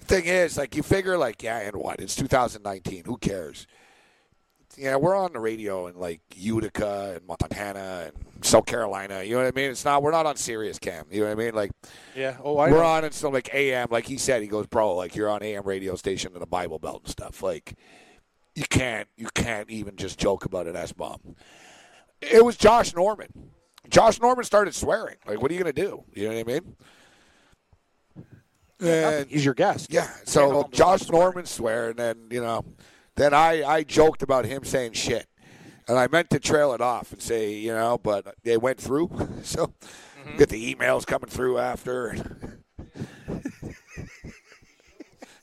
thing is, like you figure, like yeah, and what? It's 2019. Who cares? Yeah, we're on the radio in like Utica and Montana and South Carolina. You know what I mean? It's not. We're not on Sirius Cam. You know what I mean? Like yeah. Oh, I we're know. on in some like AM. Like he said, he goes, bro. Like you're on AM radio station in the Bible Belt and stuff. Like you can't. You can't even just joke about an S bomb. It was Josh Norman. Josh Norman started swearing. Like, what are you gonna do? You know what I mean? And He's your guest. yeah. So Josh Norman swear, and then you know, then I I joked about him saying shit, and I meant to trail it off and say you know, but they went through. So get the emails coming through after.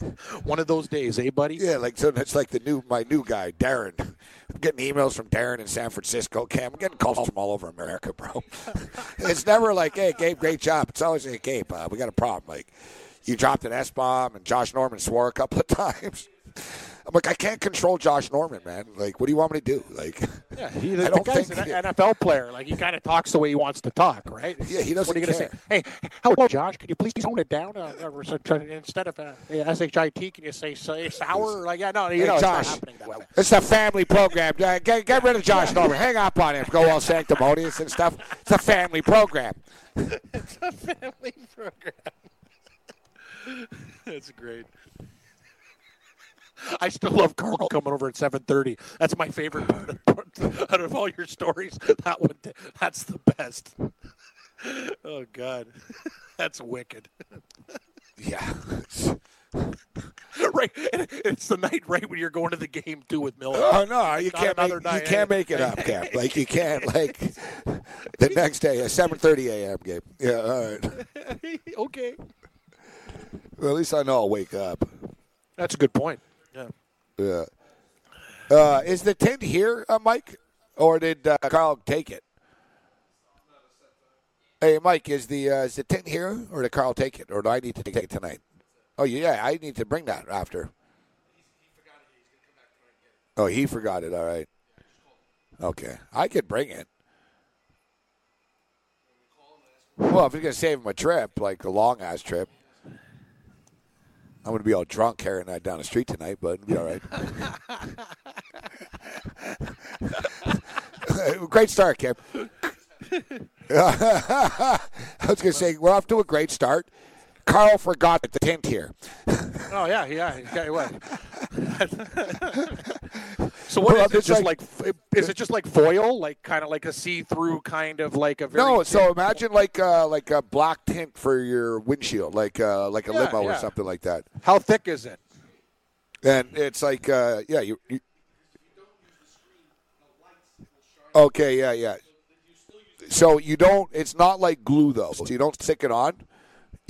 One of those days, eh, buddy? Yeah, like so that's like the new my new guy Darren. I'm getting emails from Darren in San Francisco. Cam, I'm getting calls from all over America, bro. it's never like, hey, Gabe, great job. It's always like, Gabe, uh, we got a problem. Like, you dropped an S bomb, and Josh Norman swore a couple of times. I'm like, I can't control Josh Norman, man. Like, what do you want me to do? Like, Yeah, he, the, I don't guy's think- an NFL player. Like he kind of talks the way he wants to talk, right? Yeah, he doesn't What are you gonna say? Hey, hello, Josh. Can you please tone it down? Uh, or instead of uh, shit, can you say, say sour? Like, yeah, no, you Hey, know, it's not happening. It's a family program. Uh, Get, get rid of Josh Norman. Hang up on him. Go all sanctimonious and stuff. It's a family program. It's a family program. That's great. I still love Carl coming over at seven thirty. That's my favorite part out of all your stories. That one, that's the best. Oh God, that's wicked. Yeah. Right, and it's the night right when you're going to the game too with Miller. Oh no, you Not can't make, another you can't eh? make it up, Cam. Like you can't like the next day, a 7:30 a.m. game. Yeah, all right. okay, Well, at least I know I'll wake up. that's a good point. Yeah. Yeah. Uh, is the tent here, uh, Mike, or did uh, Carl take it? Hey, Mike, is the uh, is the tent here, or did Carl take it, or do I need to take it tonight? Oh, yeah, I need to bring that after. Oh, he forgot it. All right. Okay, I could bring it. Well, if you're gonna save him a trip, like a long ass trip, I'm gonna be all drunk carrying that down the street tonight, but it'll be all right. great start, Kim. I was gonna say we're off to a great start. Carl forgot the tent here. Oh yeah, yeah. yeah what? so what Well, is it? Just like- like, is it just like foil, like kind of like a see-through kind of like a very No, so imagine like uh, like a black tint for your windshield, like uh, like a Yeah, limo or something like that. how thick is it? And it's like, uh, yeah, you, you. Okay, yeah, yeah. So you don't. It's not like glue though. So you don't stick it on.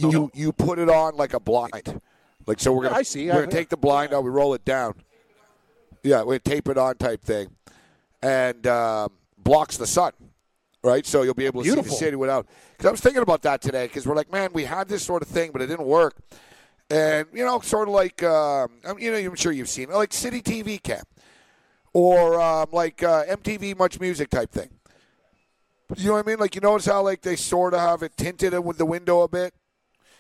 You you put it on like a blind. Like so, we're gonna I see. we're gonna take the blind out. We roll it down. Yeah, we tape it on type thing, and um, blocks the sun. Right, so you'll be able to see the city without. Because I was thinking about that today. Because we're like, man, we had this sort of thing, but it didn't work. And you know, sort of like, um, you know, I'm sure you've seen it, like City TV Cam, or um, like uh, MTV Much Music type thing. You know what I mean? Like you notice how like they sort of have it tinted with the window a bit.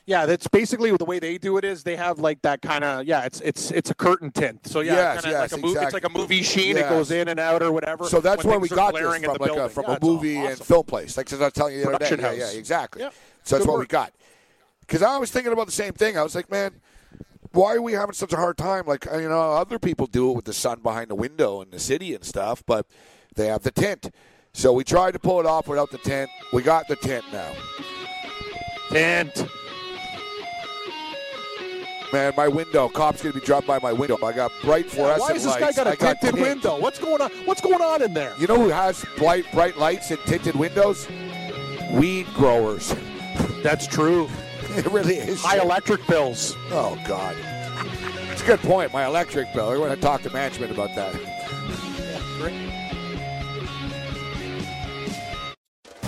Yeah, that's basically the way they do it. Is they have like that kind of yeah, it's it's it's a curtain tint. So yeah, Yes, yes, like a movie. It's like a movie sheen. Yes. It goes in and out or whatever. So that's when where we got this from, like a, from Yeah, a movie and film place. Like as I was telling you the other day. Production Yeah, yeah, exactly. Yep. So that's Good what we got. Because I was thinking about the same thing. I was like, man, why are we having such a hard time? Like you know, other people do it with the sun behind the window in the city and stuff, but they have the tint. So we tried to pull it off without the tent. We got the tent now. Tint. Man, my window. Cops gonna be dropped by my window. I got bright fluorescent Why has this guy lights. got a I got tinted tint. window? What's going on? What's going on in there? You know who has bright bright lights and tinted windows? Weed growers. That's true. it really is. High electric bills. Oh God. It's a good point. My electric bill. We're going to talk to management about that.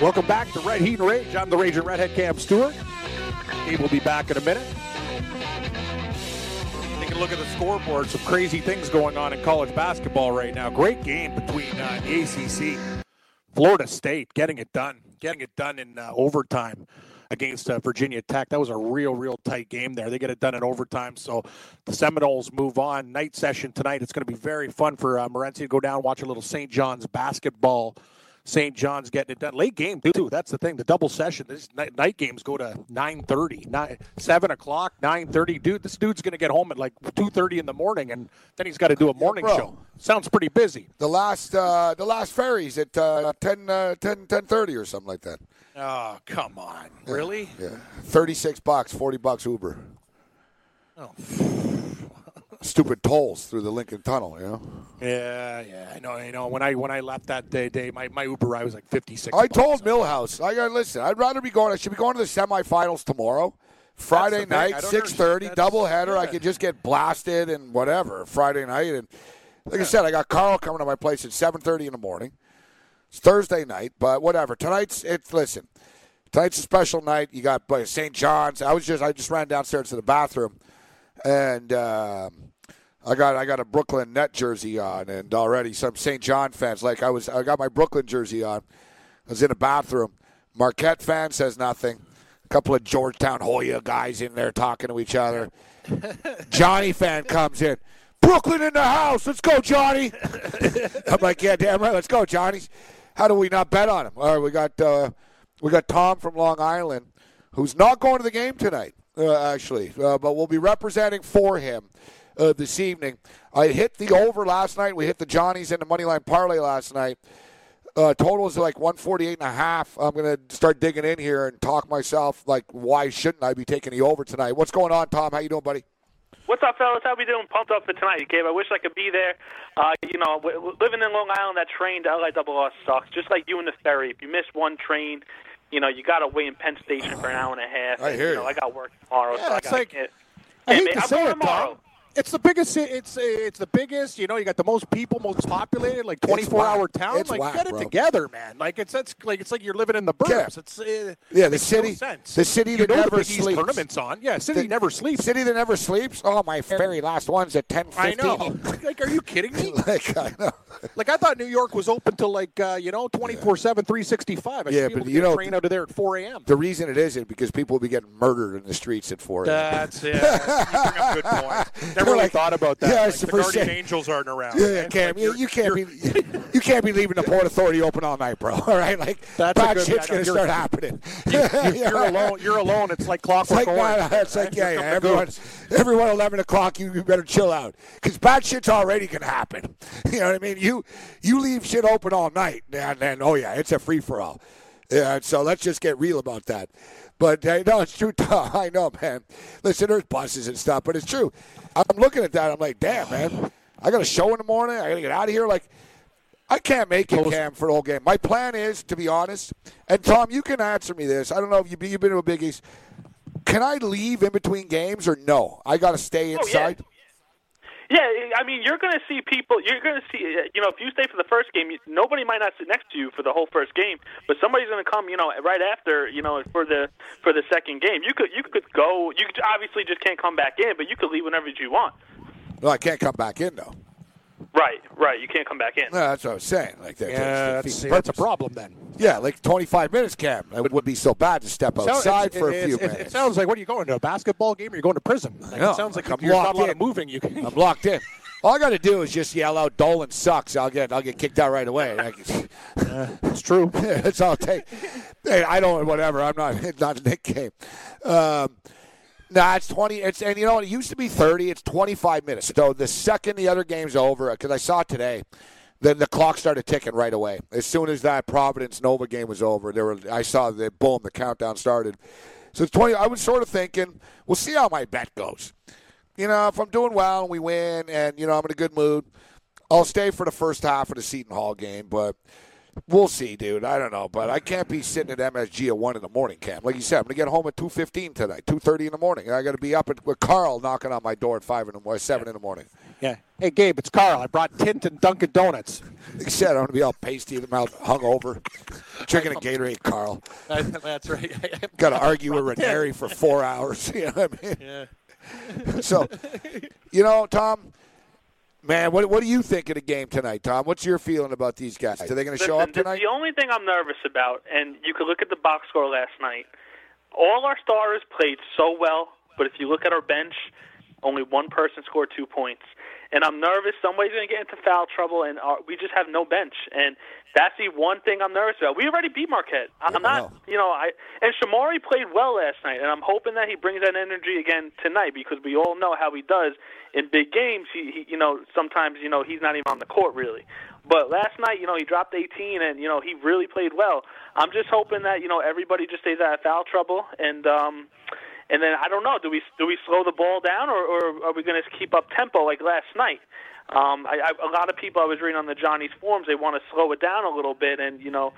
Welcome back to Red Heat and Rage. I'm the Raging Redhead Cam Stewart. Gabe will be back in a minute. Look at the scoreboard. Some crazy things going on in college basketball right now. Great game between uh, the ACC, Florida State, getting it done, getting it done in uh, overtime against uh, Virginia Tech. That was a real, real tight game there. They get it done in overtime. So the Seminoles move on. Night session tonight. It's going to be very fun for uh, Morency to go down watch a little St. John's basketball St. John's getting it done. Late game too. That's the thing. The double session. These night, night games go to 9:30, 9, 7 o'clock, 9:30. Dude, this dude's going to get home at like 2:30 in the morning, and then he's got to do a morning bro. show. Sounds pretty busy. The last uh, the last ferries at uh, 10, uh, 10, 10.30 or something like that. Oh, come on. Really? Yeah, thirty six bucks, forty bucks Uber. Oh. Stupid tolls through the Lincoln Tunnel, you know. Yeah, yeah. I know. I know. When I when I left that day, day my, my Uber ride was like 56. I bucks. told Millhouse, I got listen. I'd rather be going. I should be going to the semifinals tomorrow, Friday the thing. I night, six thirty, understand. double header. I could just get blasted and whatever Friday night. And like I said, I got Carl coming to my place at seven thirty in the morning. It's Thursday night, but whatever. Tonight's it's listen. Tonight's a special night. You got St. John's. I was just I just ran downstairs to the bathroom, and um I got I got a Brooklyn net jersey on, and already some St. John fans like I was I got my Brooklyn jersey on. I was in a bathroom. Marquette fan says nothing. A couple of Georgetown Hoya guys in there talking to each other. Johnny fan comes in. Brooklyn in the house. Let's go, Johnny. I'm like, yeah, damn right. Let's go, Johnny. How do we not bet on him? All right, we got uh, we got Tom from Long Island, who's not going to the game tonight, uh, actually, uh, but we'll be representing for him uh, this evening. I hit the over last night. We hit the Johnnies in the money line parlay last night. Uh, total is like 148 and a half. I'm going to start digging in here and talk myself like, why shouldn't I be taking the over tonight? What's going on, Tom? How you doing, buddy? What's up, fellas? How we doing? Pumped up for tonight, Gabe. I wish I could be there. Uh, you know, living in Long Island, that train to LIRR sucks. Just like you and the ferry. If you miss one train, you know, you got to wait in Penn Station for an hour and a half. I and, hear you. know, you. I got work tomorrow, Yeah, so I got like- get, I Yeah, hate man, to I'm say it, tomorrow. Tom. It's the biggest. ci- It's it's the biggest. You know, you got the most people, most populated, like 24 hour town. It's like, whack, get it bro. together, man. Like it's that's like it's like you're living in the Yeah. burbs. It's uh, Yeah, the makes city- No sense. the city you that know never the sleeps. tournaments on. Yeah, city The never sleeps. City that never sleeps. Oh, my very last one's at 10:15. I know. like, are you kidding me? like I know. Like I thought New York was open till like uh, you know 24 seven 365. I Yeah, should be able but you get a know- train out of there at 4 a.m. The reason it isn't because people will be getting murdered in the streets at 4 a.m. That's it. You bring up good point. Never really like- thought about that. Yeah, like, it's the the first guardian thing. angels aren't around. Yeah, man. Cam, Like, you, you're- can't be you can't be leaving the Port Authority open all night, bro. All right, like That's bad good- shit's yeah, no, gonna you're- start happening. You're alone. You're alone. It's like It's clockwork like, orange. nah, it's like yeah, yeah, everyone, everyone, eleven o'clock. You, you better chill out because bad shit's already gonna happen. You know what I mean? You you leave shit open all night, and then oh yeah, it's a free for all. Yeah, so let's just get real about that. But uh, no, it's true. Tom. I know, man. Listen, there's buses and stuff, but it's true. I'm looking at that. I'm like, damn, man. I got a show in the morning. I got to get out of here. Like, I can't make it, Cam, for the whole game. My plan is, to be honest, and Tom, you can answer me this. I don't know if you've been, you've been to a Big East. Can I leave in between games or no? I got to stay Oh, yeah. I mean, you're going to see people. You're going to see, uh, you know, if you stay for the first game, nobody might not sit next to you for the whole first game, but somebody's going to come, you know, right after, you know, for the for the second game. You could you could go. You could, obviously just can't come back in, but you could leave whenever you want. No, I can't come back in though. Right, right. You can't come back in. No, that's what I was saying. Like that, Yeah, that's, that's a problem then. Yeah, like 25 minutes, Cam. It would be so bad to step Sounds- outside it's- for a it's- few it, minutes. It sounds like what are you going to a basketball game or you're going to prison? Like, know. it sounds like Like I'm you're not a locked lot in. of moving. You can. I'm locked in. All I got to do is just yell out "Dolan sucks." I'll get I'll get kicked out right away. Like, it's true. That's all it takes. Hey, I don't whatever. I'm not not a Knick game. Um, nah, it's twenty. It's and you know? It used to be thirty. It's twenty five minutes. So the second the other game's over, because I saw it today, then the clock started ticking right away. As soon as that Providence Nova game was over, there were I saw the boom, the countdown started. So it's twenty. I was sort of thinking, we'll see how my bet goes. You know, if I'm doing well and we win, and you know I'm in a good mood, I'll stay for the first half of the Seton Hall game, but. We'll see, dude. I don't know, but I can't be sitting at MSG at one in the morning, Cam. Like you said, I'm gonna get home at two fifteen tonight, two thirty in the morning. I got to be up at, with Carl knocking on my door at five in the morning, seven in the morning. Yeah. Hey, Gabe, it's Carl. I brought Tint and Dunkin' Donuts. Like you said, I'm gonna be all pasty in the mouth, hungover, drinking a Gatorade. Carl, That's right. got to argue with Ranieri for four hours. You know what I mean? Yeah. So, you know, Tom, man, what what do you think of the game tonight, Tom? What's your feeling about these guys? Are they going to show up tonight? The only thing I'm nervous about, and you could look at the box score last night. All our stars played so well, but if you look at our bench, only one person scored two points. And I'm nervous somebody's going to get into foul trouble, and our, we just have no bench. And that's the one thing I'm nervous about. We already beat Marquette. I'm not, you know, I and Shamorie played well last night, and I'm hoping that he brings that energy again tonight because we all know how he does in big games. He, he you know, sometimes you know he's not even on the court really. But last night, you know, he dropped 18, and you know he really played well. I'm just hoping that you know everybody just stays out of foul trouble, and um, and then I don't know, do we do we slow the ball down, or, or are we going to keep up tempo like last night? Um, I, I, a lot of people I was reading on the Johnny's forums, they want to slow it down a little bit, and you know,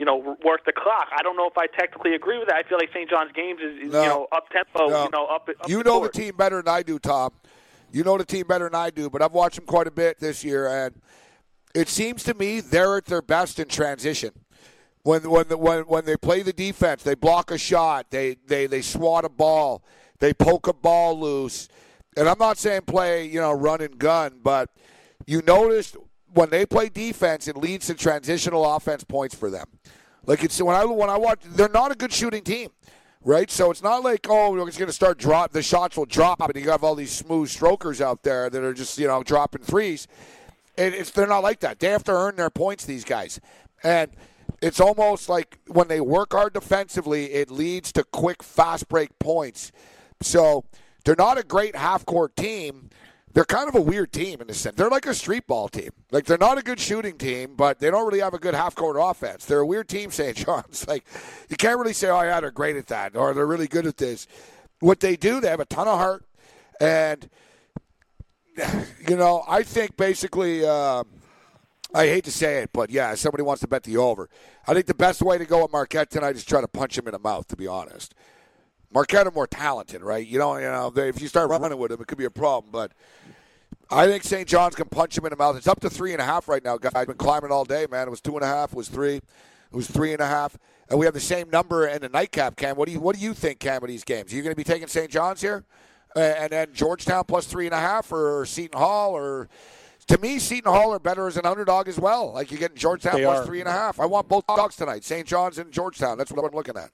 you know, work the clock. I don't know if I technically agree with that. I feel like St. John's games is, is No. you know up tempo, No. you know up. up you the know court. the team better than I do, Tom. You know the team better than I do, but I've watched them quite a bit this year, and it seems to me they're at their best in transition. When when when when they play the defense, they block a shot, they they they swat a ball, they poke a ball loose, and I'm not saying play you know run and gun, but you notice when they play defense, it leads to transitional offense points for them. Like it's when I when I watch, they're not a good shooting team, right? So it's not like oh, it's going to start drop. The shots will drop, and you have all these smooth strokers out there that are just you know dropping threes. It, it's they're not like that. They have to earn their points. These guys, and it's almost like when they work hard defensively, it leads to quick, fast break points. So they're not a great half court team. They're kind of a weird team in a sense. They're like a street ball team. Like they're not a good shooting team, but they don't really have a good half court offense. They're a weird team, St. John's. Like you can't really say, "Oh yeah, they're great at that," or "They're really good at this." What they do, they have a ton of heart, and you know, I think basically. Uh, I hate to say it, but yeah, somebody wants to bet the over. I think the best way to go with Marquette tonight is try to punch him in the mouth. To be honest, Marquette are more talented, right? You don't, you know, they, if you start running with them, it could be a problem. But I think St. John's can punch him in the mouth. It's up to three and a half right now, guys. I've been climbing all day, man. It was two and a half. It was three. It was three and a half. And we have the same number in the nightcap, Cam. What do you What do you think, Cam, of these games? Are you going to be taking St. John's here, uh, and then Georgetown plus three and a half, or Seton Hall, or to me, Seton Hall are better as an underdog as well. Like you're getting Georgetown They plus are. three and a half. I want both dogs tonight. St. John's and Georgetown. That's what I'm looking at.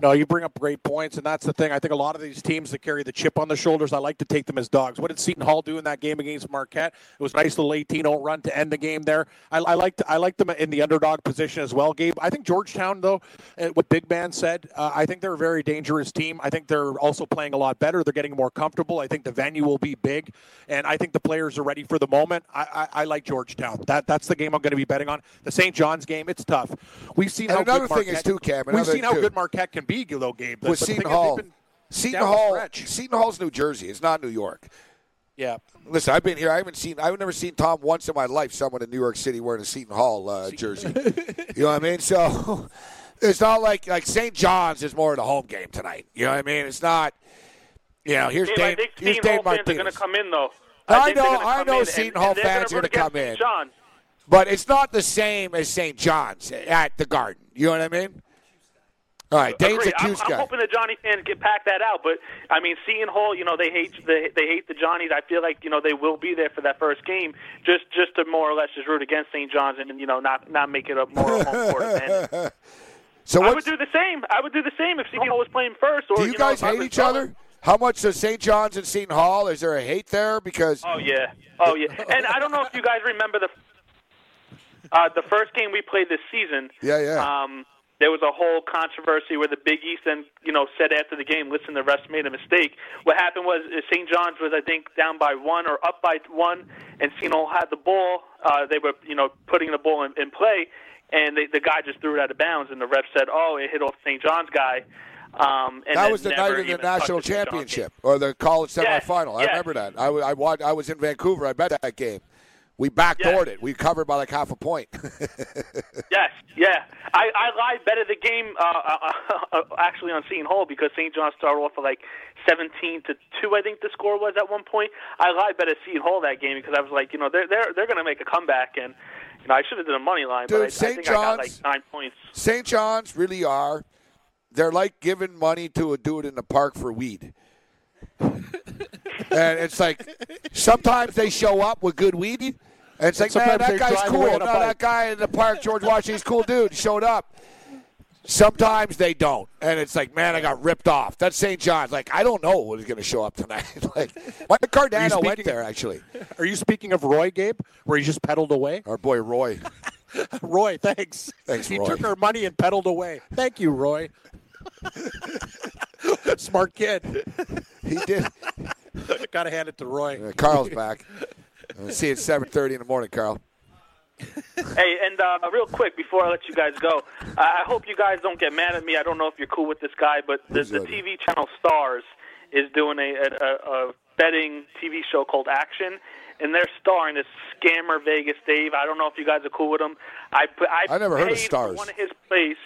No, you bring up great points, and that's the thing. I think a lot of these teams that carry the chip on their shoulders, I like to take them as dogs. What did Seton Hall do in that game against Marquette? It was a nice little 18-0 run to end the game there. I, I like I like them in the underdog position as well, Gabe. I think Georgetown, though, uh, what Big Man said, uh, I think they're a very dangerous team. I think they're also playing a lot better. They're getting more comfortable. I think the venue will be big, and I think the players are ready for the moment. I, I, I like Georgetown. That that's the game I'm going to be betting on. The St. John's game, it's tough. We've seen And how another good thing is, Marquette- too, Cam, We've seen how too. good Marquette can be, though, Gabe. With But Seton thing is, Hall, been Seton Hall, stretch. Seton Hall's New Jersey. It's not New York. Yeah. Listen, I've been here. I haven't seen. I've never seen Tom once in my life. Someone in New York City wearing a Seton Hall uh, jersey. you know what I mean? So it's not like like St. John's is more of a home game tonight. You know what I mean? It's not. You know, here's Dave, I think Here's Seton Dave Hall fans are going to come in though. I think they're know- I know in, Seton and Hall they're fans are gonna come in. St. John's. But it's not the same as St. John's at the Garden. You know what I mean? All right, Dane's Agreed. a I'm, Cuse I'm guy. hoping the Johnny fans get pack that out, but I mean, Seton Hall, you know, they hate they, they hate the Johnnies. I feel like you know they will be there for that first game, just just to more or less just root against St. John's and you know not not make it a more home court advantage. So I would do the same. I would do the same if Seton Hall was playing first. Or do you know, guys I hate each other? How much does St. John's and Seton Hall? Is there a hate there? Because Oh yeah, oh yeah. And I don't know if you guys remember the uh, the first game we played this season. Yeah, yeah. Um, there was a whole controversy where the Big East then, you know, said after the game, "Listen, the refs made a mistake." What happened was uh, St. John's was, I think, down by one or up by one, and Hall had the ball. Uh, they were, you know, putting the ball in, in play, and they, the guy just threw it out of bounds, and the ref said, "Oh, it hit off St. John's guy." Um, and that was the night of the national the St. John's game. championship or the college semifinal. I yes. remember that. I, I, I was in Vancouver. I bet that game. We backdoored it. We covered by like half a point. Yes, yeah. I, I lied better the game uh, uh, uh, actually on Seton Hall because St. John started off with like 17 to two. I think the score was at one point. I lied better Seton Hall that game because I was like, you know, they're they're they're going to make a comeback and. You know, I should have done a money line, Dude, but I, I St. think I got like John's- nine points. St. John's really are. They're like giving money to a dude in the park for weed. and it's like sometimes they show up with good weed, and it's like, man, that guy's cool. No, in a bike. that guy in the park, George Washington's cool dude. Showed up. Sometimes they don't, and it's like, man, I got ripped off. That's St. John's. Like, I don't know who's going to show up tonight. like, Mike Cardano went there actually. Are you speaking of Roy, Gabe, where he just pedaled away? Our boy Roy. Roy, thanks. Thanks, he Roy. took our money and pedaled away. Thank you, Roy. Smart kid. He did. Got to hand it to Roy. Uh, Carl's back. Uh, see you at seven thirty in the morning, Carl. Hey, and uh, real quick before I let you guys go, I I hope you guys don't get mad at me. I don't know if you're cool with this guy, but the, the? TV channel Stars is doing a, a, a betting TV show called Action, and they're starring this scammer Vegas Dave. I don't know if you guys are cool with him. I I, I never heard of Stars. One of his plays.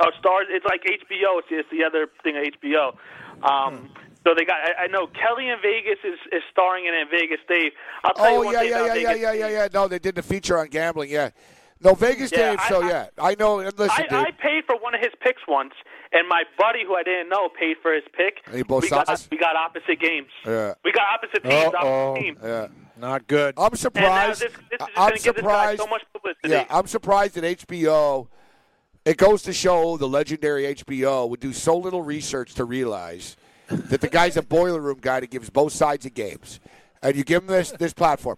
Oh, Stars. It's like HBO. It's, it's the other thing of HBO. Um, So they got. I, I know Kelly in Vegas is, is starring in it. Vegas Dave. I'll tell you Oh one yeah, yeah, yeah, yeah, Vegas yeah, yeah, yeah. No, they did the feature on gambling. Yeah. No, Vegas Yeah, Dave I- show. I- yeah, I know. and Listen, I, I paid for one of his picks once, and my buddy who I didn't know paid for his pick. And you both we got we got opposite games. Yeah. We got opposite teams. Uh-oh. Opposite team. Yeah. Not good. I'm surprised. this, this I- just I'm going this surprised. so much publicity. Yeah, I'm surprised that HBO. It goes to show the legendary HBO would do so little research to realize that the guy's a boiler room guy that gives both sides of games, and you give him this this platform.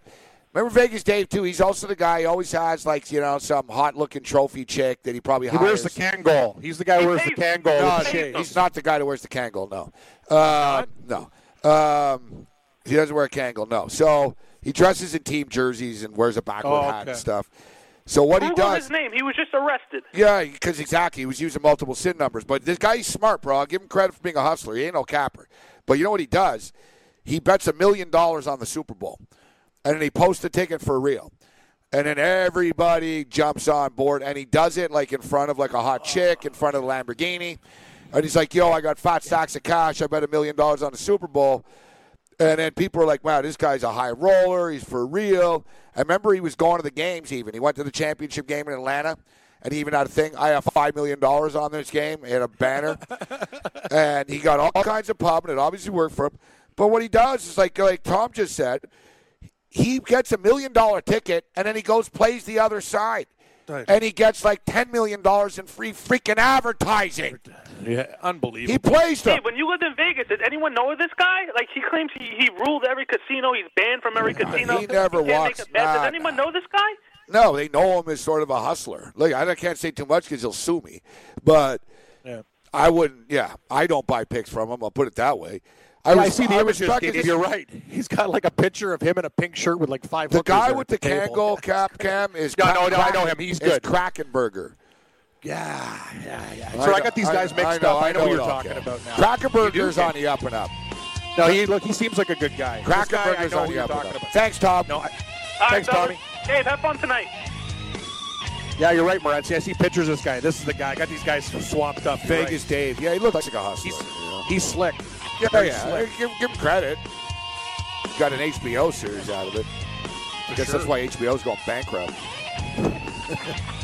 Remember Vegas Dave too. He's also the guy. He always has like you know some hot looking trophy chick that he probably he hires. wears the Kangol. He's the guy who wears the He Kangol No, the he's not the guy that wears the Kangol. No, uh, no. Um, he doesn't wear a Kangol. No. So he dresses in team jerseys and wears a backward Oh, hat and stuff. So what Who he was does? his name? He was just arrested. Yeah, because exactly. He was using multiple SIN numbers. But this guy's smart, bro. I'll give him credit for being a hustler. He ain't no capper. But you know what he does? He bets a million dollars on the Super Bowl. And then he posts a ticket for real. And then everybody jumps on board. And he does it like in front of like a hot chick, in front of the Lamborghini. And he's like, yo, I got fat stacks of cash. I bet a million dollars on the Super Bowl. And then people are like, wow, this guy's a high roller. He's for real. I remember he was going to the games even. He went to the championship game in Atlanta, and he even had a thing. I have $5 million on this game. He had a banner. and he got all kinds of pub, and it obviously worked for him. But what he does is, like, like Tom just said, he gets a million dollar ticket, and then he goes plays the other side. Right. And he gets like $10 million in free freaking advertising. Yeah, unbelievable. He plays them. Hey, when you lived in Vegas, did anyone know this guy? Like he claims he, he ruled every casino. He's banned from every casino. he never can't walks- Make a bet. nah, Does anyone nah. know this guy? No, they know him as sort of a hustler. Look, I can't say too much because he'll sue me, but Yeah. I wouldn't. Yeah, I don't buy picks from him. I'll put it that way. I, Yeah, I see the I images. respect Gabe, You're right. He's got like a picture of him in a pink shirt with like five. The guy with at the table. Kangol cap cam is No, no, no, I know him. He's is good. Krakenberger. Yeah, yeah, yeah. So I, know- got these guys I- mixed I know, up. I know, what you're talking Ken. about now. Krakenberger's on the up and up. No, he look. He seems like a good guy. This Krakenberger's on the up and up. about. Thanks, Tom. No, I, Thanks, fellas. Tommy. Dave, have fun tonight. yeah, you're right, Morency. I see pictures of this guy. This is the guy. I got these guys swamped up. Vegas right. Dave. Yeah, he looks like a hustler. He's, you know? He's slick. Yeah, Very yeah. slick. Give, give him credit. Got an HBO series out of it. I guess that's why HBO's going bankrupt.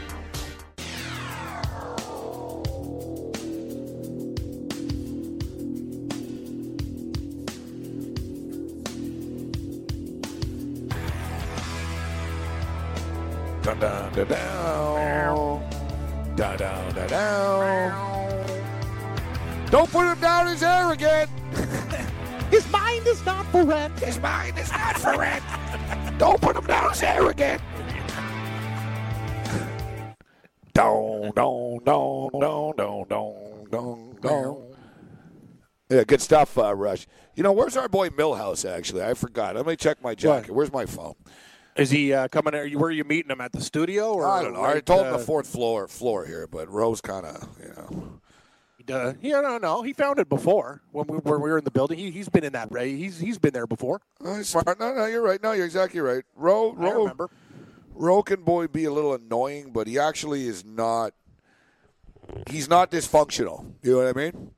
Dun, dun. Dun, dun, dun, dun. Don't put him down as arrogant. His mind is not for rent. His mind is not for rent. Don't put him down as arrogant. Don, don, don, don, don, don, don, don. Yeah, good stuff, uh, Rush. You know, where's our boy Millhouse, actually? I forgot. Let me check my jacket. Where's my phone? Is he uh, coming? Are you, where are you meeting him at the studio? Or I don't know. I right, told him uh, the fourth floor floor here, but Rose kind of, you know. Uh, yeah, no, no. He found it before when we, when we were in the building. He, he's been in that. Right? He's he's been there before. Oh, smart. No, no, you're right. No, you're exactly right. Ro, I Ro, remember. Ro can boy be a little annoying, but he actually is not. he's not dysfunctional. You know what I mean?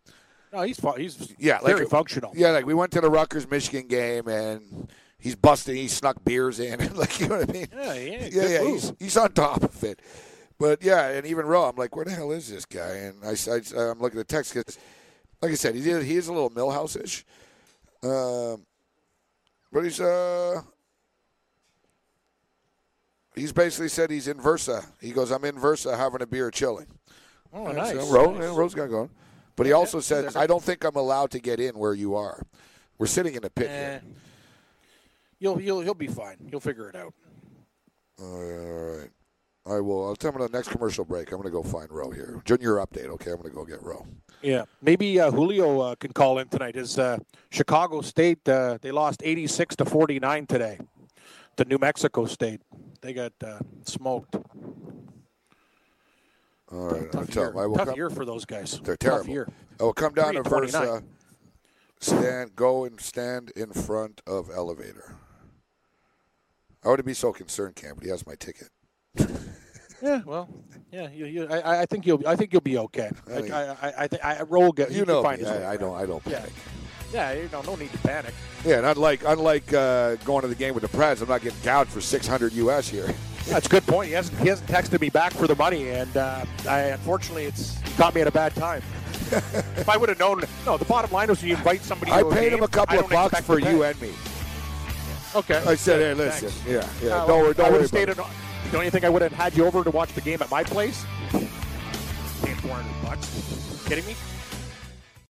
No, he's fu- he's Yeah, very like- functional. Yeah, like we went to the Rutgers Michigan game and he's busting. He snuck beers in, like you know what I mean? Yeah, yeah, yeah, yeah. He's he's on top of it. But yeah, and even Rowe, I'm like, where the hell is this guy? And I, I am looking at the text because, like I said, he is, he is a little Millhouse ish. Um, but he's uh. He's basically said he's in Versa. He goes, I'm in Versa having a beer, chilling. Oh, So nice. Rowe, nice. yeah, Rowe's got going. But he also said, there's- I don't think I'm allowed to get in where you are. We're sitting in a pit Eh, here. You'll you'll he'll be fine. He'll figure it out. All right. I will. I'll tell him on the next commercial break. I'm going to go find Rowe here. Junior update. Okay, I'm going to go get Rowe. Yeah, maybe uh, Julio uh, can call in tonight. Is uh, Chicago State? Uh, they lost 86 to 49 today to New Mexico State. They got uh, smoked. All right. I'll Tough tell year. him. I will Tough come, year for those guys. They're Tough terrible. year. I will come down to and Versa. Stand. Go and stand in front of elevator. I wouldn't be so concerned, Cam, but he has my ticket. Yeah, well, yeah, you, you, I, I think you'll, I think you'll be okay. I think- I, I, I, think I, Roll get, he You know find me. way I, I don't. I don't Yeah. panic. Yeah, you know, no need to panic. Yeah, and unlike unlike uh, going to the game with the Preds, I'm not getting gouged for 600 US here. That's a good point. He hasn't, he hasn't texted me back for the money, and uh, I unfortunately, it's caught me at a bad time. if I would have known, no. The bottom line was you invite somebody. I paid game, him a couple of bucks for you and me. Okay. I said, hey, listen, thanks. yeah, yeah, Uh, don't I don't would worry have stayed. about In, it. don't you think I would have had you over to watch the game at my place? Four hundred bucks? Kidding me?